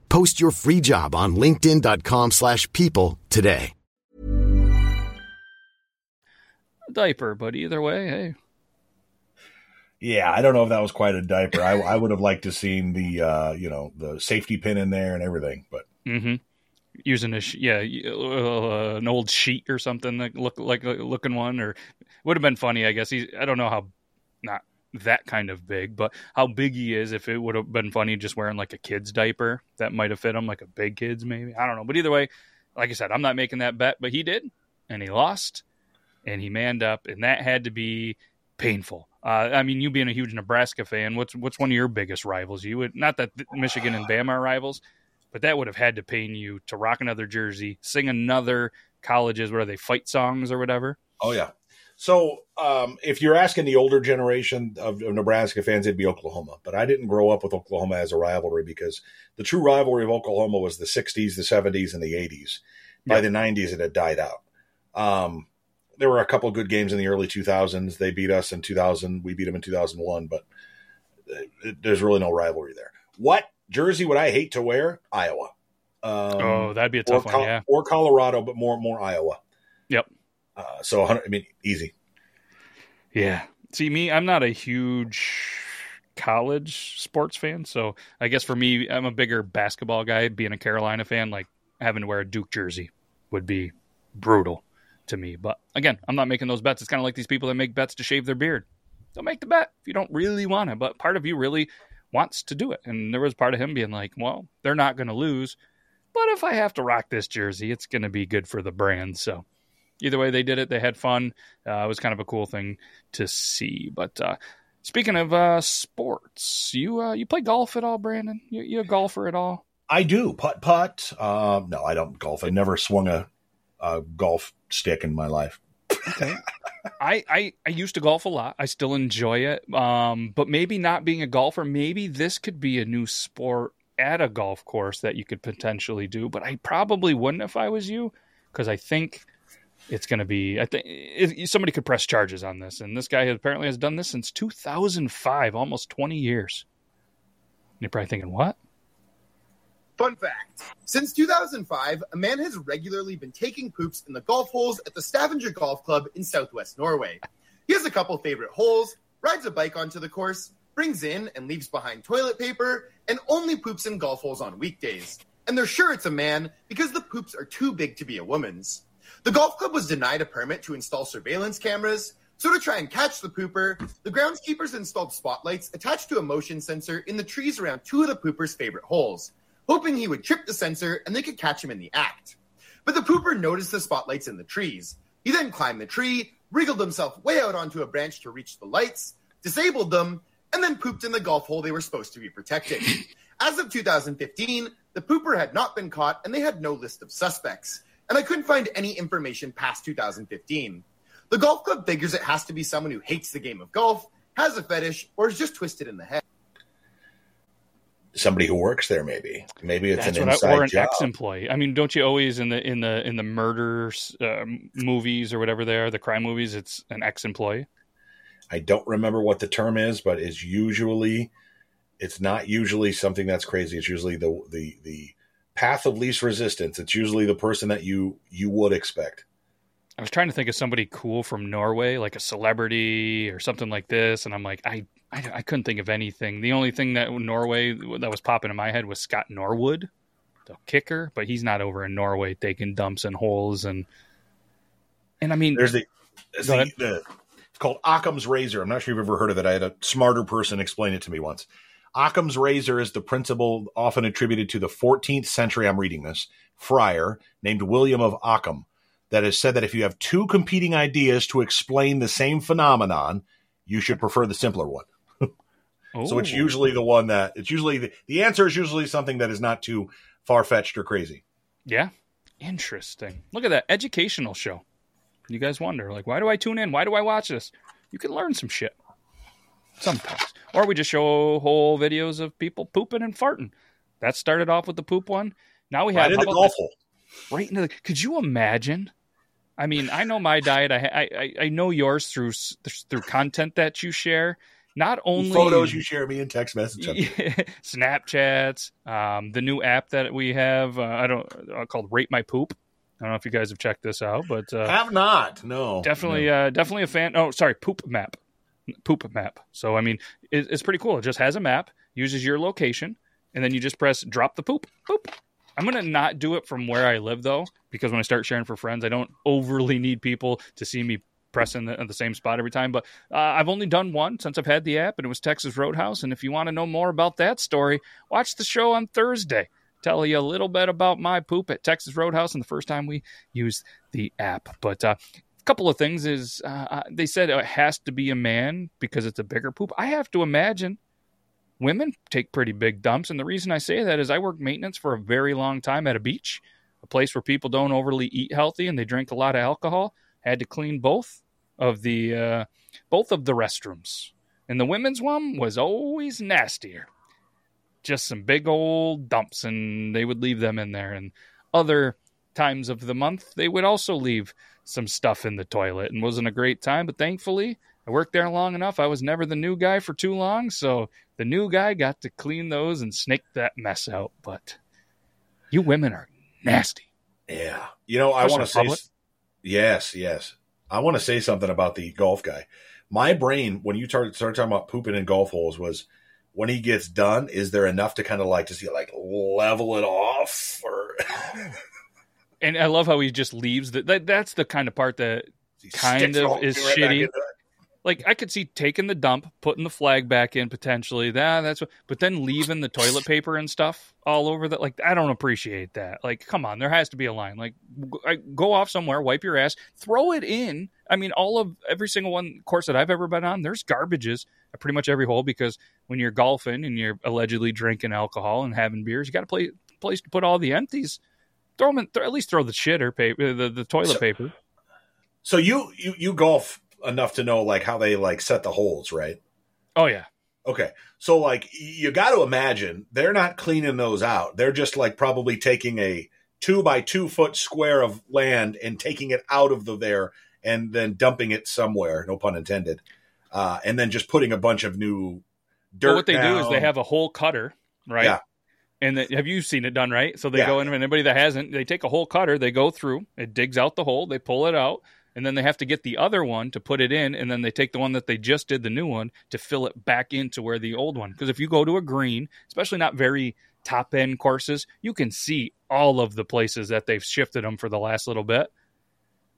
Post your free job on linkedin.com slash people today. diaper but either way hey yeah, I don't know if that was quite a diaper. I, I would have liked to seen the uh, you know the safety pin in there and everything, but mm-hmm using a yeah uh, an old sheet or something that look like looking one or would have been funny i guess he i don't know how not that kind of big but how big he is if it would have been funny just wearing like a kid's diaper that might have fit him like a big kid's maybe i don't know but either way like i said i'm not making that bet but he did and he lost and he manned up and that had to be painful uh, I mean, you being a huge Nebraska fan, what's what's one of your biggest rivals? You would not that Michigan and Bama are rivals, but that would have had to pain you to rock another jersey, sing another colleges where they fight songs or whatever. Oh yeah. So um, if you're asking the older generation of, of, Nebraska fans, it'd be Oklahoma. But I didn't grow up with Oklahoma as a rivalry because the true rivalry of Oklahoma was the '60s, the '70s, and the '80s. By yeah. the '90s, it had died out. Um, there were a couple good games in the early 2000s. They beat us in 2000. We beat them in 2001, but there's really no rivalry there. What jersey would I hate to wear? Iowa. Um, oh, that'd be a tough one, Col- yeah. Or Colorado, but more more Iowa. Yep. Uh, so I mean, easy. Yeah. See me, I'm not a huge college sports fan, so I guess for me, I'm a bigger basketball guy. Being a Carolina fan, like having to wear a Duke jersey would be brutal to me. But again, I'm not making those bets. It's kind of like these people that make bets to shave their beard. Don't make the bet if you don't really want it. But part of you really wants to do it. And there was part of him being like, well, they're not going to lose. But if I have to rock this jersey, it's going to be good for the brand. So either way, they did it. They had fun. Uh, it was kind of a cool thing to see. But uh, speaking of uh, sports, you uh, you play golf at all, Brandon? You, you a golfer at all? I do putt putt. Uh, no, I don't golf. I never swung a, a golf stick in my life. Okay. [LAUGHS] I, I I used to golf a lot. I still enjoy it. Um, but maybe not being a golfer, maybe this could be a new sport at a golf course that you could potentially do. But I probably wouldn't if I was you, because I think it's going to be. I think somebody could press charges on this, and this guy apparently has done this since 2005, almost 20 years. And you're probably thinking, what? Fun fact Since 2005, a man has regularly been taking poops in the golf holes at the Stavanger Golf Club in southwest Norway. He has a couple favorite holes, rides a bike onto the course, brings in and leaves behind toilet paper, and only poops in golf holes on weekdays. And they're sure it's a man because the poops are too big to be a woman's. The golf club was denied a permit to install surveillance cameras, so to try and catch the pooper, the groundskeepers installed spotlights attached to a motion sensor in the trees around two of the pooper's favorite holes, hoping he would trip the sensor and they could catch him in the act. But the pooper noticed the spotlights in the trees. He then climbed the tree, wriggled himself way out onto a branch to reach the lights, disabled them, and then pooped in the golf hole they were supposed to be protecting. [LAUGHS] As of 2015, the pooper had not been caught and they had no list of suspects. And I couldn't find any information past 2015. The golf club figures it has to be someone who hates the game of golf, has a fetish, or is just twisted in the head. Somebody who works there, maybe. Maybe it's That's an inside I, or an job. ex-employee. I mean, don't you always in the in the in the murder uh, movies or whatever they are, the crime movies? It's an ex-employee. I don't remember what the term is, but it's usually it's not usually something that's crazy. It's usually the the the path of least resistance. It's usually the person that you you would expect. I was trying to think of somebody cool from Norway, like a celebrity or something like this, and I'm like, I, I, I couldn't think of anything. The only thing that Norway that was popping in my head was Scott Norwood, the kicker, but he's not over in Norway taking dumps and holes and and I mean, there's the, there's the, the it's called Occam's razor. I'm not sure you've ever heard of it. I had a smarter person explain it to me once. Occam's razor is the principle often attributed to the 14th century, I'm reading this, friar named William of Occam, that has said that if you have two competing ideas to explain the same phenomenon, you should prefer the simpler one. [LAUGHS] so it's oh. usually the one that it's usually the, the answer is usually something that is not too far fetched or crazy. Yeah. Interesting. Look at that educational show. You guys wonder, like, why do I tune in? Why do I watch this? You can learn some shit sometimes. Or we just show whole videos of people pooping and farting. That started off with the poop one. Now we have right in the golf hole. Right into the. Could you imagine? I mean, I know my diet. I I, I know yours through through content that you share. Not only photos you share me in text messages, [LAUGHS] Snapchats, um, the new app that we have. Uh, I don't uh, called Rate My Poop. I don't know if you guys have checked this out, but uh, have not. No, definitely, no. Uh, definitely a fan. Oh, sorry, Poop Map poop map. So I mean, it, it's pretty cool. It just has a map, uses your location, and then you just press drop the poop. Poop. I'm gonna not do it from where I live though, because when I start sharing for friends, I don't overly need people to see me pressing the, the same spot every time. But uh, I've only done one since I've had the app, and it was Texas Roadhouse. And if you want to know more about that story, watch the show on Thursday. Tell you a little bit about my poop at Texas Roadhouse and the first time we used the app. But uh, couple of things is uh, uh, they said it has to be a man because it's a bigger poop. I have to imagine women take pretty big dumps, and the reason I say that is I worked maintenance for a very long time at a beach, a place where people don't overly eat healthy and they drink a lot of alcohol. Had to clean both of the uh, both of the restrooms, and the women's one was always nastier. Just some big old dumps, and they would leave them in there. And other times of the month, they would also leave some stuff in the toilet and wasn't a great time. But thankfully, I worked there long enough. I was never the new guy for too long, so the new guy got to clean those and snake that mess out. But you women are nasty. Yeah. You know, I want to say yes, yes. I want to say something about the golf guy. My brain, when you started, started talking about pooping in golf holes, was when he gets done, is there enough to kind of like to see like level it off or? [LAUGHS] and I love how he just leaves the, that. That's the kind of part that kind of is right shitty like I could see taking the dump, putting the flag back in potentially. That that's what, but then leaving the toilet paper and stuff all over that. Like I don't appreciate that. Like come on, there has to be a line. Like go off somewhere, wipe your ass, throw it in. I mean, all of every single one course that I've ever been on, there's garbages at pretty much every hole because when you're golfing and you're allegedly drinking alcohol and having beers, you got to play place to put all the empties. Throw them in, th- at least throw the shitter paper, the, the toilet so, paper. So you you you golf enough to know like how they like set the holes, right? Oh yeah. Okay. So like you got to imagine they're not cleaning those out. They're just like probably taking a two by two foot square of land and taking it out of the there and then dumping it somewhere. No pun intended. Uh, and then just putting a bunch of new dirt. Well, what they down. do is they have a hole cutter, right? Yeah. And the, have you seen it done right? So they yeah. go in, and anybody that hasn't, they take a hole cutter, they go through, it digs out the hole, they pull it out, and then they have to get the other one to put it in and then they take the one that they just did the new one to fill it back into where the old one because if you go to a green especially not very top end courses you can see all of the places that they've shifted them for the last little bit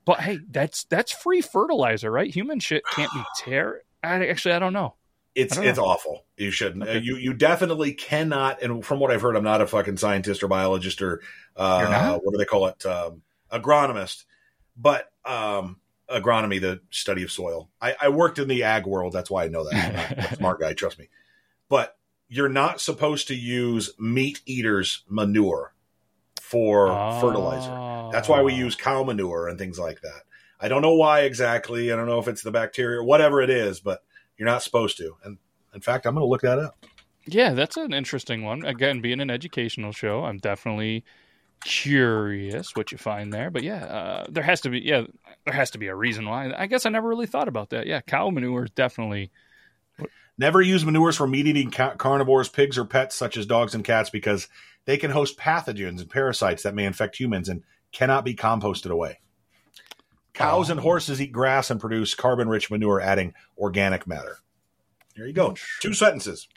but hey that's that's free fertilizer right human shit can't be tear I, actually i don't know it's it's awful. You shouldn't. Okay. You you definitely cannot. And from what I've heard, I'm not a fucking scientist or biologist or uh, what do they call it, um, agronomist. But um, agronomy, the study of soil. I, I, worked in the ag world. That's why I know that. [LAUGHS] smart guy, trust me. But you're not supposed to use meat eaters' manure for oh. fertilizer. That's why we use cow manure and things like that. I don't know why exactly. I don't know if it's the bacteria or whatever it is, but you're not supposed to. And in fact, I'm going to look that up. Yeah, that's an interesting one. Again, being an educational show, I'm definitely curious what you find there. But yeah, uh, there has to be yeah, there has to be a reason why. I guess I never really thought about that. Yeah, cow manure is definitely. Never use manures for meat eating ca- carnivores, pigs, or pets such as dogs and cats because they can host pathogens and parasites that may infect humans and cannot be composted away. Cows oh. and horses eat grass and produce carbon rich manure, adding organic matter. There you go. Two sentences.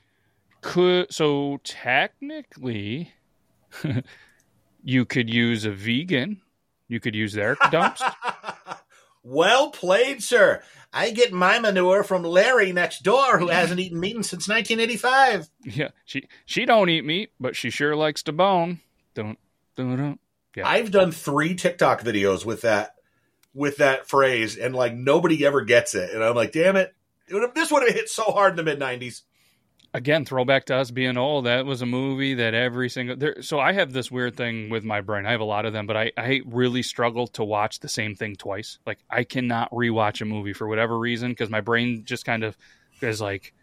Could so technically [LAUGHS] You could use a vegan. You could use their dumps. [LAUGHS] well played, sir. I get my manure from Larry next door, who hasn't eaten meat since 1985. Yeah, she she don't eat meat, but she sure likes to bone. Don't don't don't. Yeah. I've done three TikTok videos with that with that phrase, and like nobody ever gets it, and I'm like, damn it, this would have hit so hard in the mid 90s again throwback to us being old. That was a movie that every single there so i have this weird thing with my brain. I have a lot of them but i i really struggle to watch the same thing twice. Like i cannot rewatch a movie for whatever reason because my brain just kind of is like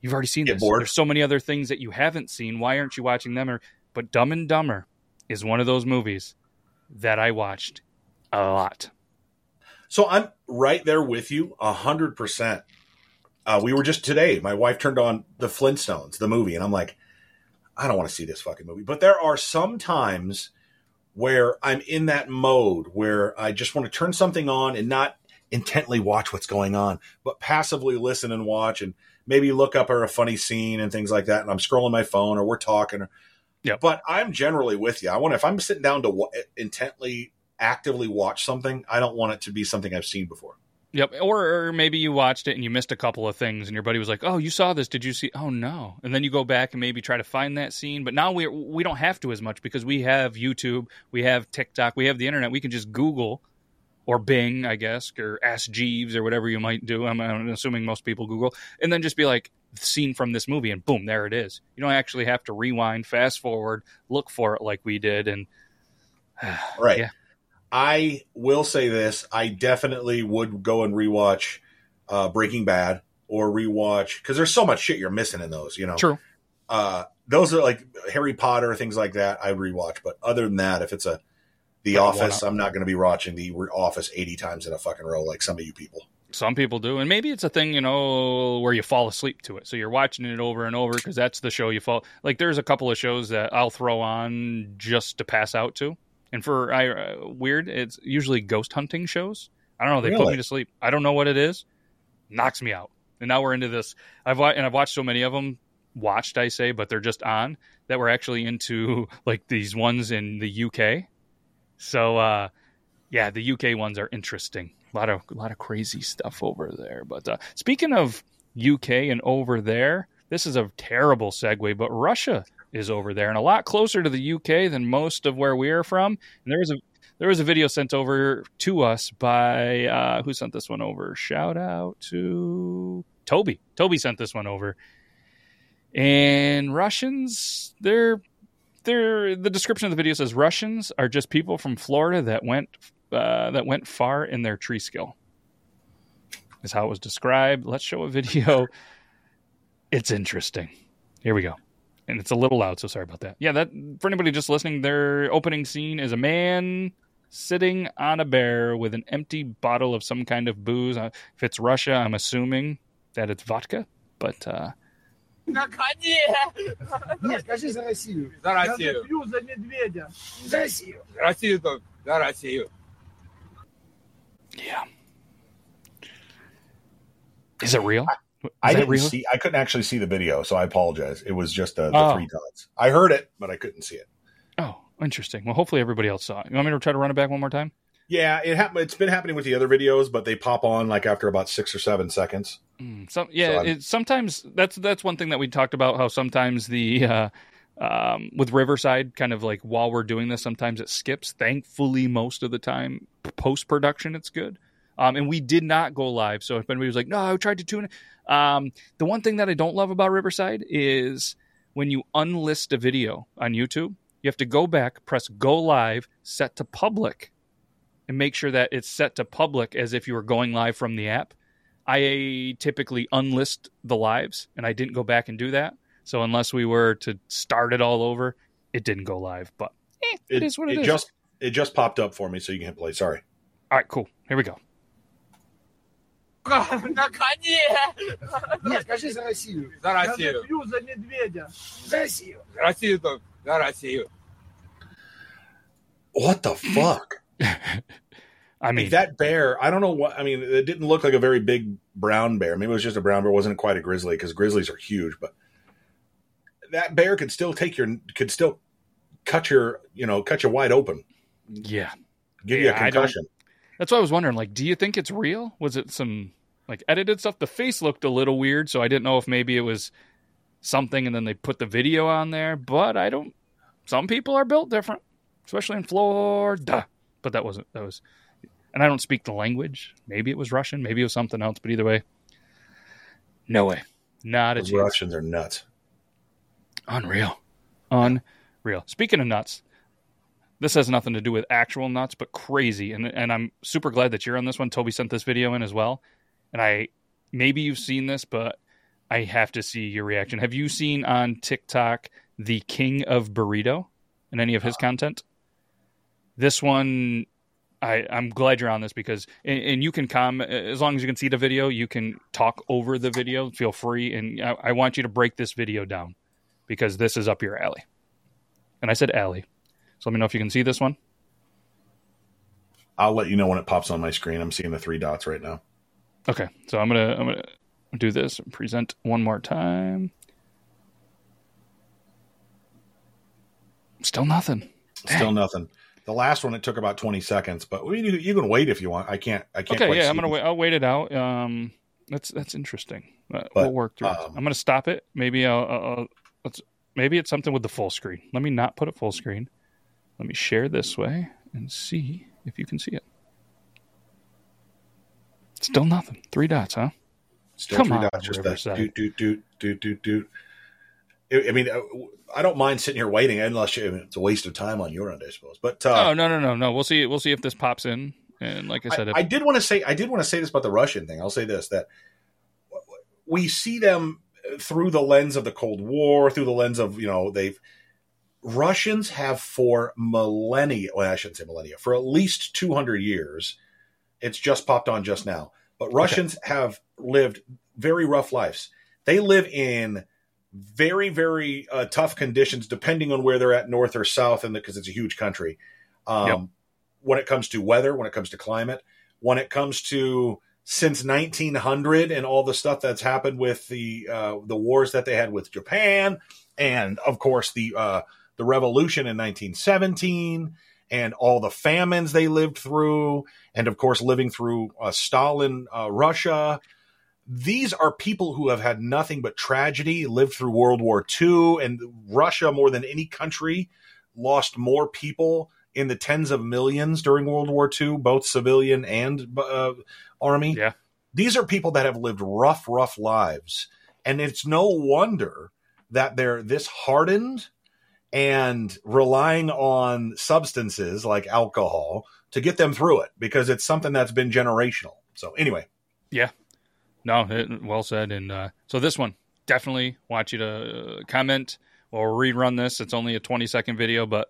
you've already seen Get this. bored. there's so many other things that you haven't seen. Why aren't you watching them? Or but dumb and dumber is one of those movies that i watched a lot so i'm right there with you a hundred percent uh, we were just today. My wife turned on the Flintstones, the movie, and I'm like, I don't want to see this fucking movie. But there are some times where I'm in that mode where I just want to turn something on and not intently watch what's going on, but passively listen and watch and maybe look up a funny scene and things like that. And I'm scrolling my phone or we're talking. Yeah. But I'm generally with you. I want if I'm sitting down to w- intently, actively watch something, I don't want it to be something I've seen before. Yep. Or, or, maybe you watched it and you missed a couple of things, and your buddy was like, "Oh, you saw this? Did you see? Oh no!" And then you go back and maybe try to find that scene. But now we we don't have to as much because we have YouTube, we have TikTok, we have the internet. We can just Google or Bing, I guess, or Ask Jeeves or whatever you might do. I'm, I'm assuming most people Google, and then just be like, "Scene from this movie," and boom, there it is. You don't actually have to rewind, fast forward, look for it like we did, and [SIGHS] right. Yeah. I will say this: I definitely would go and rewatch uh, Breaking Bad or rewatch because there's so much shit you're missing in those. You know, true. Uh, those are like Harry Potter things like that. I rewatch, but other than that, if it's a The Office, I'm not going to be watching The Office 80 times in a fucking row like some of you people. Some people do, and maybe it's a thing, you know, where you fall asleep to it. So you're watching it over and over because that's the show you fall. Like there's a couple of shows that I'll throw on just to pass out to, and for I uh, weird, it's usually ghost hunting shows. I don't know. They put me to sleep. I don't know what it is. Knocks me out. And now we're into this. I've wa- and I've watched so many of them. Watched, I say, but they're just on that we're actually into [LAUGHS] like these ones in the UK. So uh, yeah, the UK ones are interesting. A lot of a lot of crazy stuff over there. But uh, speaking of UK and over there, this is a terrible segue, but Russia is over there and a lot closer to the UK than most of where we are from. And there was a there was a video sent over to us by uh, who sent this one over? Shout out to Toby. Toby sent this one over. And Russians, they're they're the description of the video says Russians are just people from Florida that went uh, that went far in their tree skill. Is how it was described. Let's show a video. It's interesting. Here we go And it's a little loud, so sorry about that. Yeah, that for anybody just listening, their opening scene is a man sitting on a bear with an empty bottle of some kind of booze. Uh, If it's Russia, I'm assuming that it's vodka, but uh, Не, скажи за Россию. За Я Россию. запью за медведя. За Россию. Россию только. За Россию. yeah. Is it real? I didn't real? see. I couldn't actually see the video, so I apologize. It was just the, the Oh. three dots. I heard it, but I couldn't see it. Oh, interesting. Well, hopefully everybody else saw it. You want me to try to run it back one more time? Yeah, it happened. It's been happening with the other videos, but they pop on like after about six or seven seconds. Mm, some yeah, I'm- it, sometimes that's that's one thing that we talked about. How sometimes the uh, um, with Riverside, kind of like while we're doing this, sometimes it skips. Thankfully, most of the time, post production, it's good. Um, and we did not go live, so if anybody was like, "No, I tried to tune," it. Um, the one thing that I don't love about Riverside is when you unlist a video on YouTube, you have to go back, press go live, set to public, and make sure that it's set to public as if you were going live from the app. I typically unlist the lives, and I didn't go back and do that. So unless we were to start it all over, it didn't go live. But eh, it is what it is. just it just popped up for me, so you can hit play. Sorry. all right, cool. Here we go. На коне. Не, скажи за Россию. За Я Россию. запью за медведя. За Россию. Россию только. За Россию. What the fuck? I mean, Like that bear, I don't know what. I mean, it didn't look like a very big brown bear. Maybe it was just a brown bear. It wasn't quite a grizzly because grizzlies are huge. But that bear could still take your, could still cut your, you know, cut you wide open, yeah, give Yeah, you a I don't- concussion. that's why I was wondering. Like, do you think it's real? Was it some like edited stuff? The face looked a little weird, so I didn't know if maybe it was something, and then they put the video on there. But I don't. Some people are built different, especially in Florida. But that wasn't. That was. And I don't speak the language. Maybe it was Russian. Maybe it was something else. But either way, no way. Not a Those chance. Russians are nuts. Unreal. Unreal. Speaking of nuts, this has nothing to do with actual nuts, but crazy. And and I'm super glad that you're on this one. Toby sent this video in as well. And I maybe you've seen this, but I have to see your reaction. Have you seen on TikTok the King of Burrito and any of his uh-huh. content? This one I, I'm glad you're on this because, and, and you can come as long as you can see the video. You can talk over the video. Feel free, and I, I want you to break this video down because this is up your alley. And I said alley, so let me know if you can see this one. I'll let you know when it pops on my screen. I'm seeing the three dots right now. Okay, so I'm gonna I'm gonna do this and present one more time. Still nothing. Still nothing. The last one it took about 20 seconds, but you, you can wait if you want. I can't. I can't. Okay, yeah, I'm gonna it. wait. I'll wait it out. Um, that's that's interesting. But, we'll work through. it. um, I'm gonna stop it. Maybe I'll, I'll, I'll let's maybe it's something with the full screen. Let me not put it full screen. Let me share this way and see if you can see it. Still nothing. Three dots, huh? Still Come three on, dots, just that. I I mean, uh, I don't mind sitting here waiting unless you, it's a waste of time on your end, I suppose. But uh, oh no no no no. We'll see. We'll see if this pops in. And like I said, if, I, I did want to say I did want to say this about the Russian thing. I'll say this that we see them through the lens of the Cold War, through the lens of you know they've Russians have for millennia. Well, I shouldn't say millennia for at least two hundred years. It's just popped on just now. But Russians have lived very rough lives. They live in very, very uh, tough conditions, depending on where they're at, north or south, and because it's a huge country. Um, Yep. When it comes to weather, when it comes to climate, when it comes to since 1900 and all the stuff that's happened with the uh, the wars that they had with Japan, and of course the uh, the revolution in 1917 and all the famines they lived through, and of course living through uh, Stalin uh, Russia. These are people who have had nothing but tragedy, lived through World War II, and Russia more than any country lost more people in the tens of millions during World War II, both civilian and uh, army. Yeah. These are people that have lived rough, rough lives. And it's no wonder that they're this hardened and relying on substances like alcohol to get them through it because it's something that's been generational. So, anyway, Yeah. No, it, well said. And uh, so this one, definitely want you to uh, comment or rerun this. It's only a 20 second video, but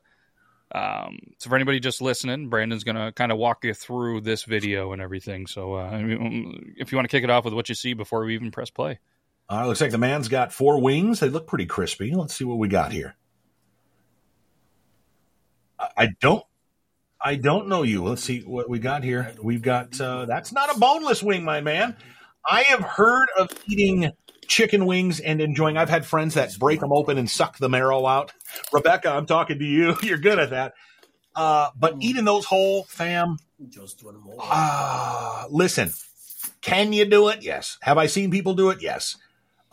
um, so for anybody just listening, Brandon's going to kind of walk you through this video and everything. So uh, mean, if you want to kick it off with what you see before we even press play. uh, looks like the man's got four wings. They look pretty crispy. Let's see what we got here. I, don't. I don't know you. Let's see what we got here. We've got uh, that's not a boneless wing, my man. I have heard of eating chicken wings and enjoying. I've had friends that break them open and suck the marrow out. Rebecca, I'm talking to you. [LAUGHS] You're good at that. Uh, but eating those whole, fam. Ah, listen, can you do it? Yes. Have I seen people do it? Yes.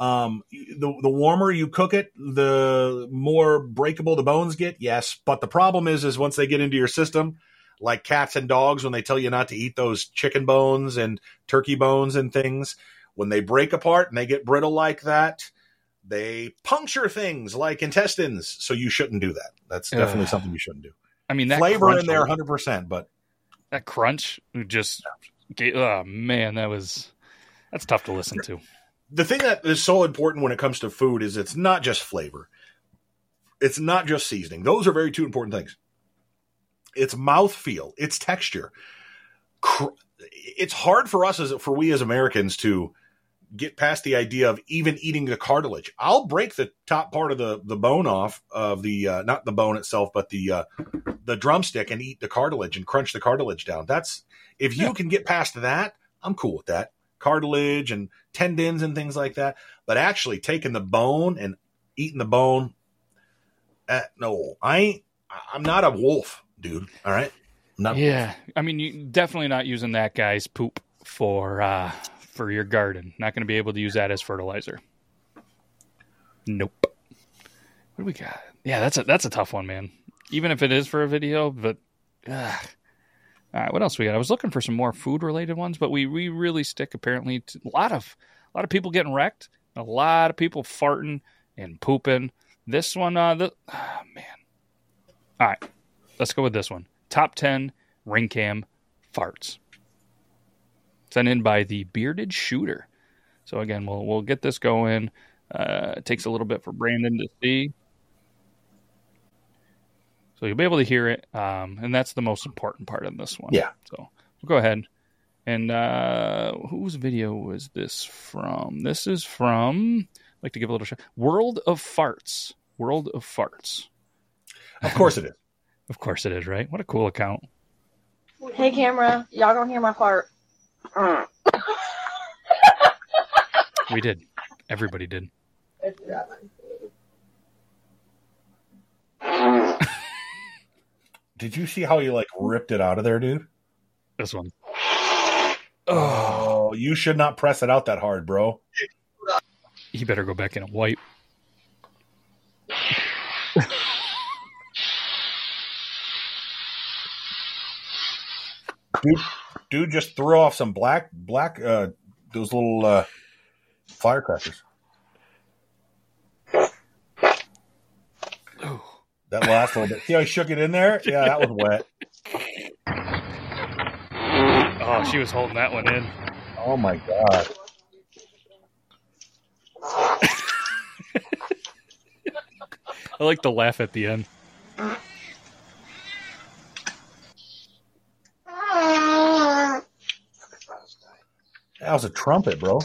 Um, the the warmer you cook it, the more breakable the bones get. Yes, but the problem is, is once they get into your system, like cats and dogs, when they tell you not to eat those chicken bones and turkey bones and things, when they break apart and they get brittle like that, they puncture things like intestines. So you shouldn't do that. That's definitely Ugh. something you shouldn't do. I mean, that Flavor in there, hundred percent, but That crunch just, oh man, that was, that's tough to listen to. The thing that is so important when it comes to food is it's not just flavor. It's not just seasoning. Those are very two important things. It's mouthfeel, it's texture. It's hard for us as for we as Americans to get past the idea of even eating the cartilage. I'll break the top part of the the bone off of the uh, not the bone itself, but the uh, the drumstick and eat the cartilage and crunch the cartilage down. That's if you can get past that, I'm cool with that. Cartilage and tendons and things like that. But actually taking the bone and eating the bone, uh, no, I ain't. I'm not a wolf, dude. All right, not. Yeah, I mean, you definitely not using that guy's poop for uh, for your garden. Not going to be able to use that as fertilizer. Nope. What do we got? Yeah, that's a that's a tough one, man. Even if it is for a video, but ugh. All right, what else we got? I was looking for some more food related ones, but we we really stick apparently to a lot of a lot of people getting wrecked, a lot of people farting and pooping. This one, uh, the ah, [SIGHS] man. All right, let's go with this one. Top ten ring cam farts. Sent in by the bearded shooter. So again, we'll we'll get this going. Uh, it takes a little bit for Brandon to see. So you'll be able to hear it, um, and that's the most important part in this one. Yeah. So we'll go ahead. And uh, whose video was this from? This is from. I'd like to give a little shout. World of Farts. World of Farts. Of course it is. [LAUGHS] Of course it is, right? What a cool account. Hey, camera, y'all gonna hear my fart? We did. Everybody did. [LAUGHS] Did you see how you like ripped it out of there, dude? This one. Oh, you should not press it out that hard, bro. He better go back in and wipe. Dude, dude just threw off some black, black, uh, those little uh, firecrackers. That last little bit. See how he shook it in there? Yeah, that was wet. Oh, she was holding that one in. Oh my god. I like the laugh at the end. That was a trumpet, bro.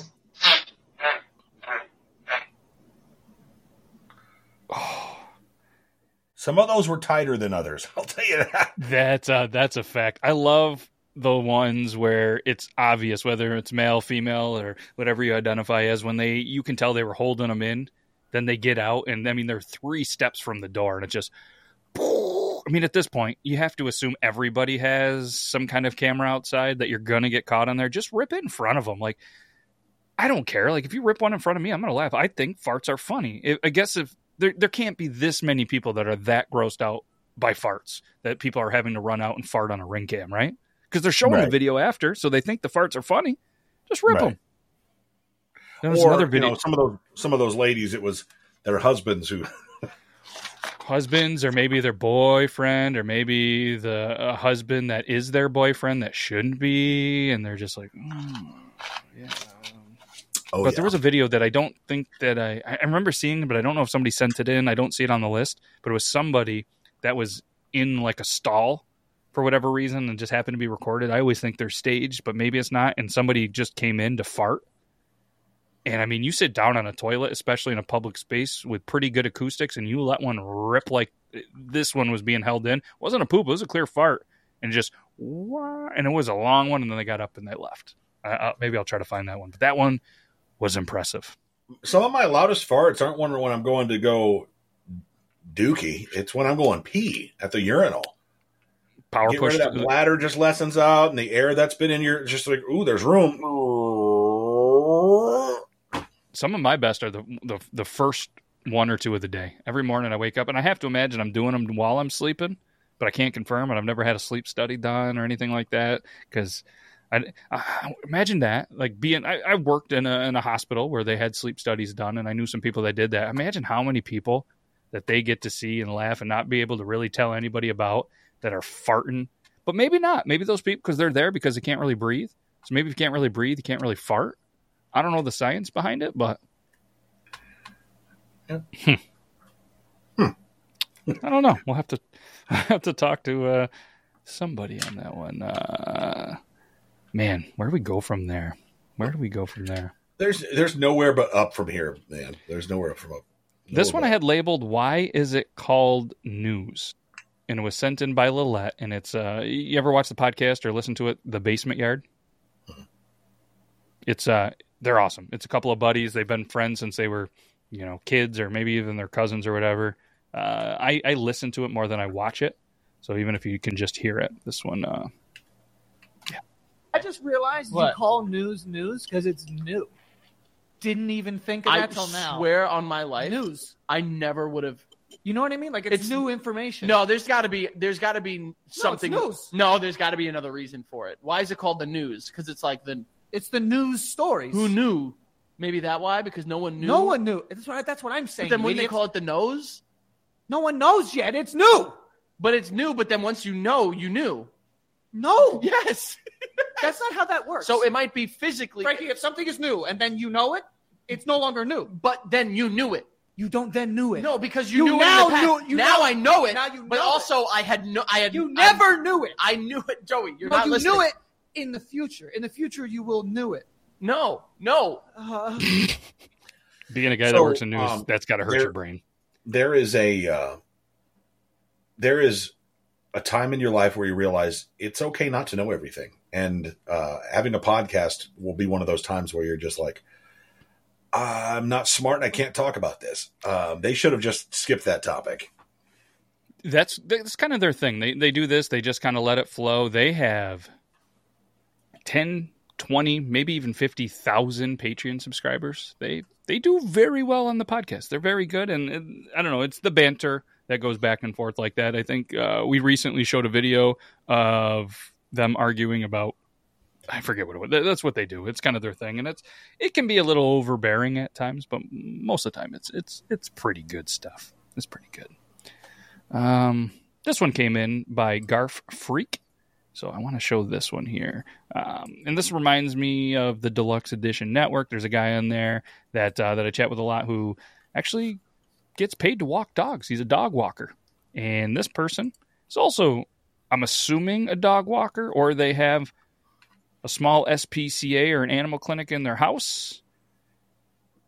Some of those were tighter than others. [LAUGHS] I'll tell you that. That's uh, that's a fact. I love the ones where it's obvious whether it's male, female, or whatever you identify as. When they, you can tell they were holding them in. Then they get out, and I mean they're three steps from the door, and it's just. I mean, at this point, you have to assume everybody has some kind of camera outside that you're gonna get caught on there. Just rip it in front of them. Like, I don't care. Like, if you rip one in front of me, I'm gonna laugh. I think farts are funny. I guess if there there can't be this many people that are that grossed out by farts that people are having to run out and fart on a ring cam, right? Because they're showing Right. the video after, so they think the farts are funny. Just rip Right. them. There was or another you video. know, some of those some of those ladies, it was their husbands who [LAUGHS] husbands or maybe their boyfriend or maybe the a husband that is their boyfriend that shouldn't be and they're just like "Mm, yeah Oh, but yeah. there was a video that i don't think that i i remember seeing but i don't know if somebody sent it in i don't see it on the list but it was somebody that was in like a stall for whatever reason and just happened to be recorded i always think they're staged but maybe it's not and somebody just came in to fart and I mean, you sit down on a toilet, especially in a public space with pretty good acoustics, and you let one rip like this one was being held in. It wasn't a poop; it was a clear fart, and just and it was a long one. And then they got up and they left. Uh, uh, maybe I'll try to find that one, but that one was impressive. some of my loudest farts aren't when when I'm going to go dookie. It's when I'm going pee at the urinal. Power Get push. that bladder just lessens out, and the air that's been in your just like ooh, there's room. Some of my best are the, the the first one or two of the day. Every morning I wake up, and I have to imagine I'm doing them while I'm sleeping, but I can't confirm, and I've never had a sleep study done or anything like that because. I, I imagine that like being I, I worked in a in a hospital where they had sleep studies done and I knew some people that did that. Imagine how many people that they get to see and laugh and not be able to really tell anybody about that are farting. But maybe not. Maybe those people because they're there because they can't really breathe. So maybe if you can't really breathe, you can't really fart. I don't know the science behind it, but Hmm. I don't know. We'll have to [LAUGHS] I have to talk to uh, somebody on that one. Uh, man, where do we go from there? Where do we go from there? There's there's nowhere but up from here, man. There's nowhere up from up. This one I had labeled "Why is it called news?" and it was sent in by Lillette. And it's uh, you ever watch the podcast or listen to it, The Basement Yard? It's uh, they're awesome. It's a couple of buddies. They've been friends since they were, you know, kids or maybe even their cousins or whatever. Uh, I I listen to it more than I watch it. So even if you can just hear it, this one, uh, I just realized What? you call news news because it's new. Didn't even think of I that till now. swear on my life, News. I never would have. You know what I mean? Like it's, It's- new information. No, there's got to be. There's got to be something. news. No, there's got to be another reason for it. Why is it called the news? Because it's like the it's the news stories. who knew. Maybe that why because no one knew. No one knew. That's what, that's what I'm But saying. then when they call it the nose, no one knows yet. It's new. but it's new. But then once you know, you knew. No, Yes. [LAUGHS] that's not how that works. So it might be physically, Frankie, if something is new and then you know it, it's no longer new. but then you knew it. You don't then knew it. No, because you, You knew now it in the past. knew- you now know- I know it. now you but know also I had no. I had. you I- never knew it. I knew it, Joey. You're no, not you listening. knew it in the future. In the future, you will knew it. No, no. Uh, being a guy that So, works in news, um, that's got to hurt there- your brain. there is a uh, there is a time in your life where you realize it's okay not to know everything and uh, having a podcast will be one of those times where you're just like i'm not smart and i can't talk about this um, they should have just skipped that topic that's that's kind of their thing. They they do this. They just kind of let it flow. They have 10, 20, maybe even 50,000 Patreon subscribers. They they do very well on the podcast. They're very good and, and I don't know, it's the banter that goes back and forth like that. I think uh, we recently showed a video of them arguing about I forget what it was. That's what they do. It's kind of their thing, and it's it can be a little overbearing at times, but most of the time it's it's it's pretty good stuff. It's pretty good. Um, this one came in by Garf Freak, so I want to show this one here. Um, and this reminds me of the Deluxe Edition Network. There's a guy on there that uh, that I chat with a lot who actually gets paid to walk dogs. He's a dog walker, and this person is also, I'm assuming, a dog walker, or they have a small SPCA or an animal clinic in their house.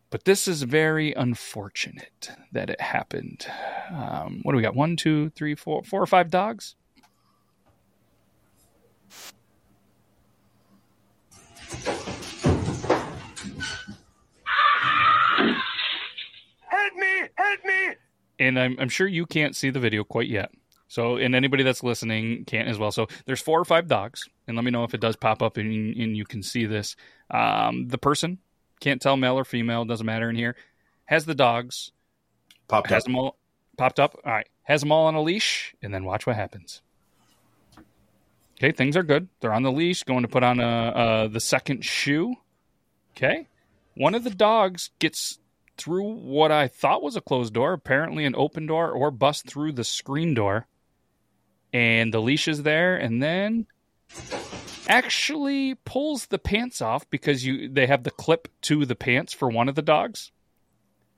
But this is very unfortunate that it happened. Um, what do we got? One, two, three, four, four or five dogs? Me! Me! and I'm, I'm sure you can't see the video quite yet. So, and anybody that's listening can't as well. So, there's four or five dogs, and let me know if it does pop up and, and you can see this. Um, the person can't tell male or female, doesn't matter in here. Has the dogs popped has up. them all popped up. All right, has them all on a leash, and then watch what happens. Okay, things are good. They're on the leash, going to put on a, uh the second shoe. Okay, one of the dogs gets through what I thought was a closed door, apparently an open door, or bust through the screen door. And the leash is there, and then actually pulls the pants off because you they have the clip to the pants for one of the dogs.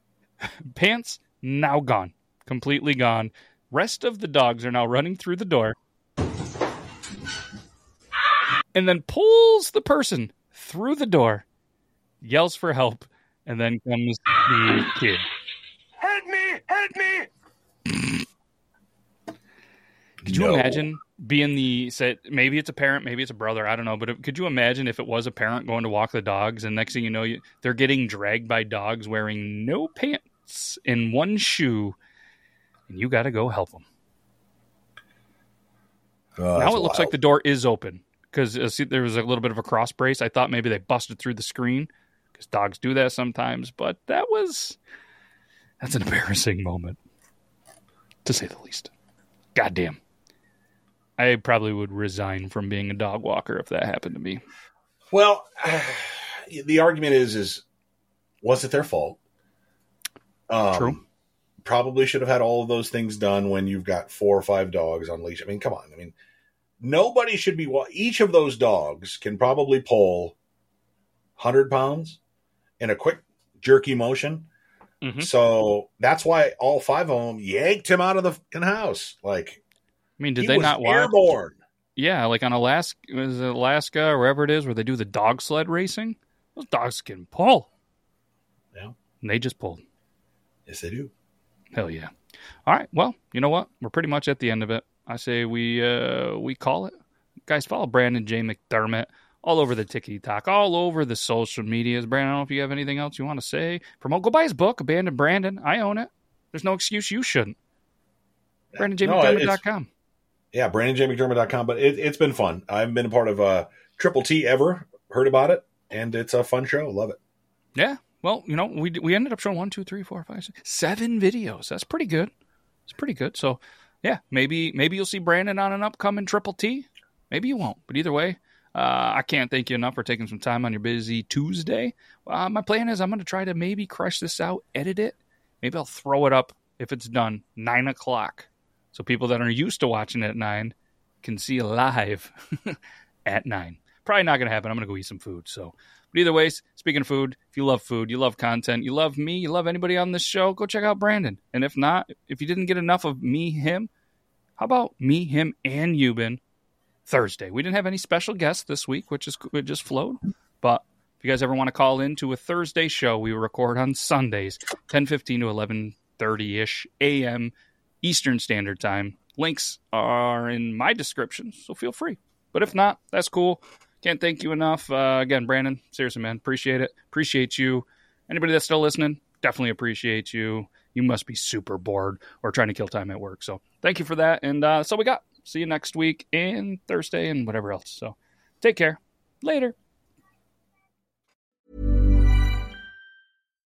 [LAUGHS] pants now gone, completely gone. Rest of the dogs are now running through the door. And then pulls the person through the door, yells for help, and then comes the kid. Help me! Help me! Could you No. imagine being the say maybe it's a parent, maybe it's a brother, I don't know, but if, could you imagine if it was a parent going to walk the dogs and next thing you know you, they're getting dragged by dogs wearing no pants and one shoe and you got to go help them. Oh, now it looks wild. like the door is open because uh, there was a little bit of a cross brace. I thought maybe they busted through the screen because dogs do that sometimes, but that was that's an embarrassing moment to say the least. Goddamn. I probably would resign from being a dog walker if that happened to me. Well, [SIGHS] the argument is is was it their fault? Um, True. Probably should have had all of those things done when you've got four or five dogs on leash. I mean, come on. I mean, nobody should be. Each of those dogs can probably pull hundred pounds in a quick jerky motion. Mhm. So that's why all five of them yanked him out of the fucking house. Like, I mean, did he they not watch? airborne? Yeah, like on Alaska, was it Alaska or wherever it is, where they do the dog sled racing. Those dogs can pull. Yeah. And they just pulled. Yes, they do. Hell yeah. All right. Well, you know what? We're pretty much at the end of it. I say we uh we call it. Guys, follow Brandon J. McDermott all over the TikTok, all over the social medias. Brandon, I don't know if you have anything else you want to say. Promote. Go buy his book, Abandoned Brandon. I own it. There's no excuse you shouldn't. BrandonJMcDermott.com. Yeah, BrandonJMcDermott.com. But it, it's been fun. I haven't been a part of uh, Triple T ever. Heard about it, and it's a fun show. Love it. Yeah. Well, you know, we we ended up showing one, two, three, four, five, six, seven videos. That's pretty good. It's pretty good. So, yeah, maybe maybe you'll see Brandon on an upcoming Triple T. Maybe you won't. But either way, uh, I can't thank you enough for taking some time on your busy Tuesday. Uh, my plan is I'm going to try to maybe crush this out, edit it. Maybe I'll throw it up if it's done nine o'clock, so people that are used to watching it at nine can see live [LAUGHS] at nine. Probably not going to happen. I'm going to go eat some food. So, but either ways, speaking of food, if you love food, you love content, you love me, you love anybody on this show, go check out Brandon. And if not, if you didn't get enough of me, him, how about me, him, and Euban Thursday? We didn't have any special guests this week, which is it just flowed. But if you guys ever want to call in to a Thursday show, we record on Sundays, 10:15 to 11:30 ish a.m. Eastern Standard Time. Links are in my description, so feel free. But if not, that's cool. Can't thank you enough. Uh, again, Brandon, seriously, man, appreciate it. Appreciate you. Anybody that's still listening, definitely appreciate you. You must be super bored or trying to kill time at work. So thank you for that. And uh, that's all we got. See you next week and Thursday and whatever else. So take care. Later.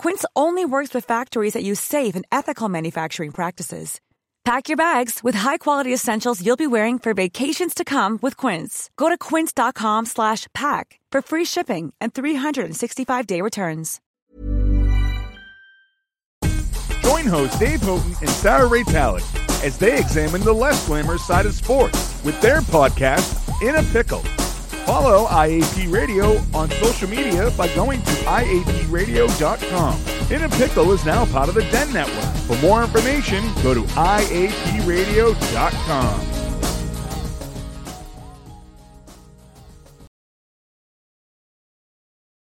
Quince only works with factories that use safe and ethical manufacturing practices. Pack your bags with high-quality essentials you'll be wearing for vacations to come with Quince. Go to quince.com slash pack for free shipping and 365-day returns. Join hosts Dave Houghton and Sarah Ray Talley as they examine the less glamorous side of sports with their podcast, In a Pickle. Follow IAP Radio on social media by going to IAPradio.com. In a Pickle is now part of the Den Network. For more information, go to IAPradio.com.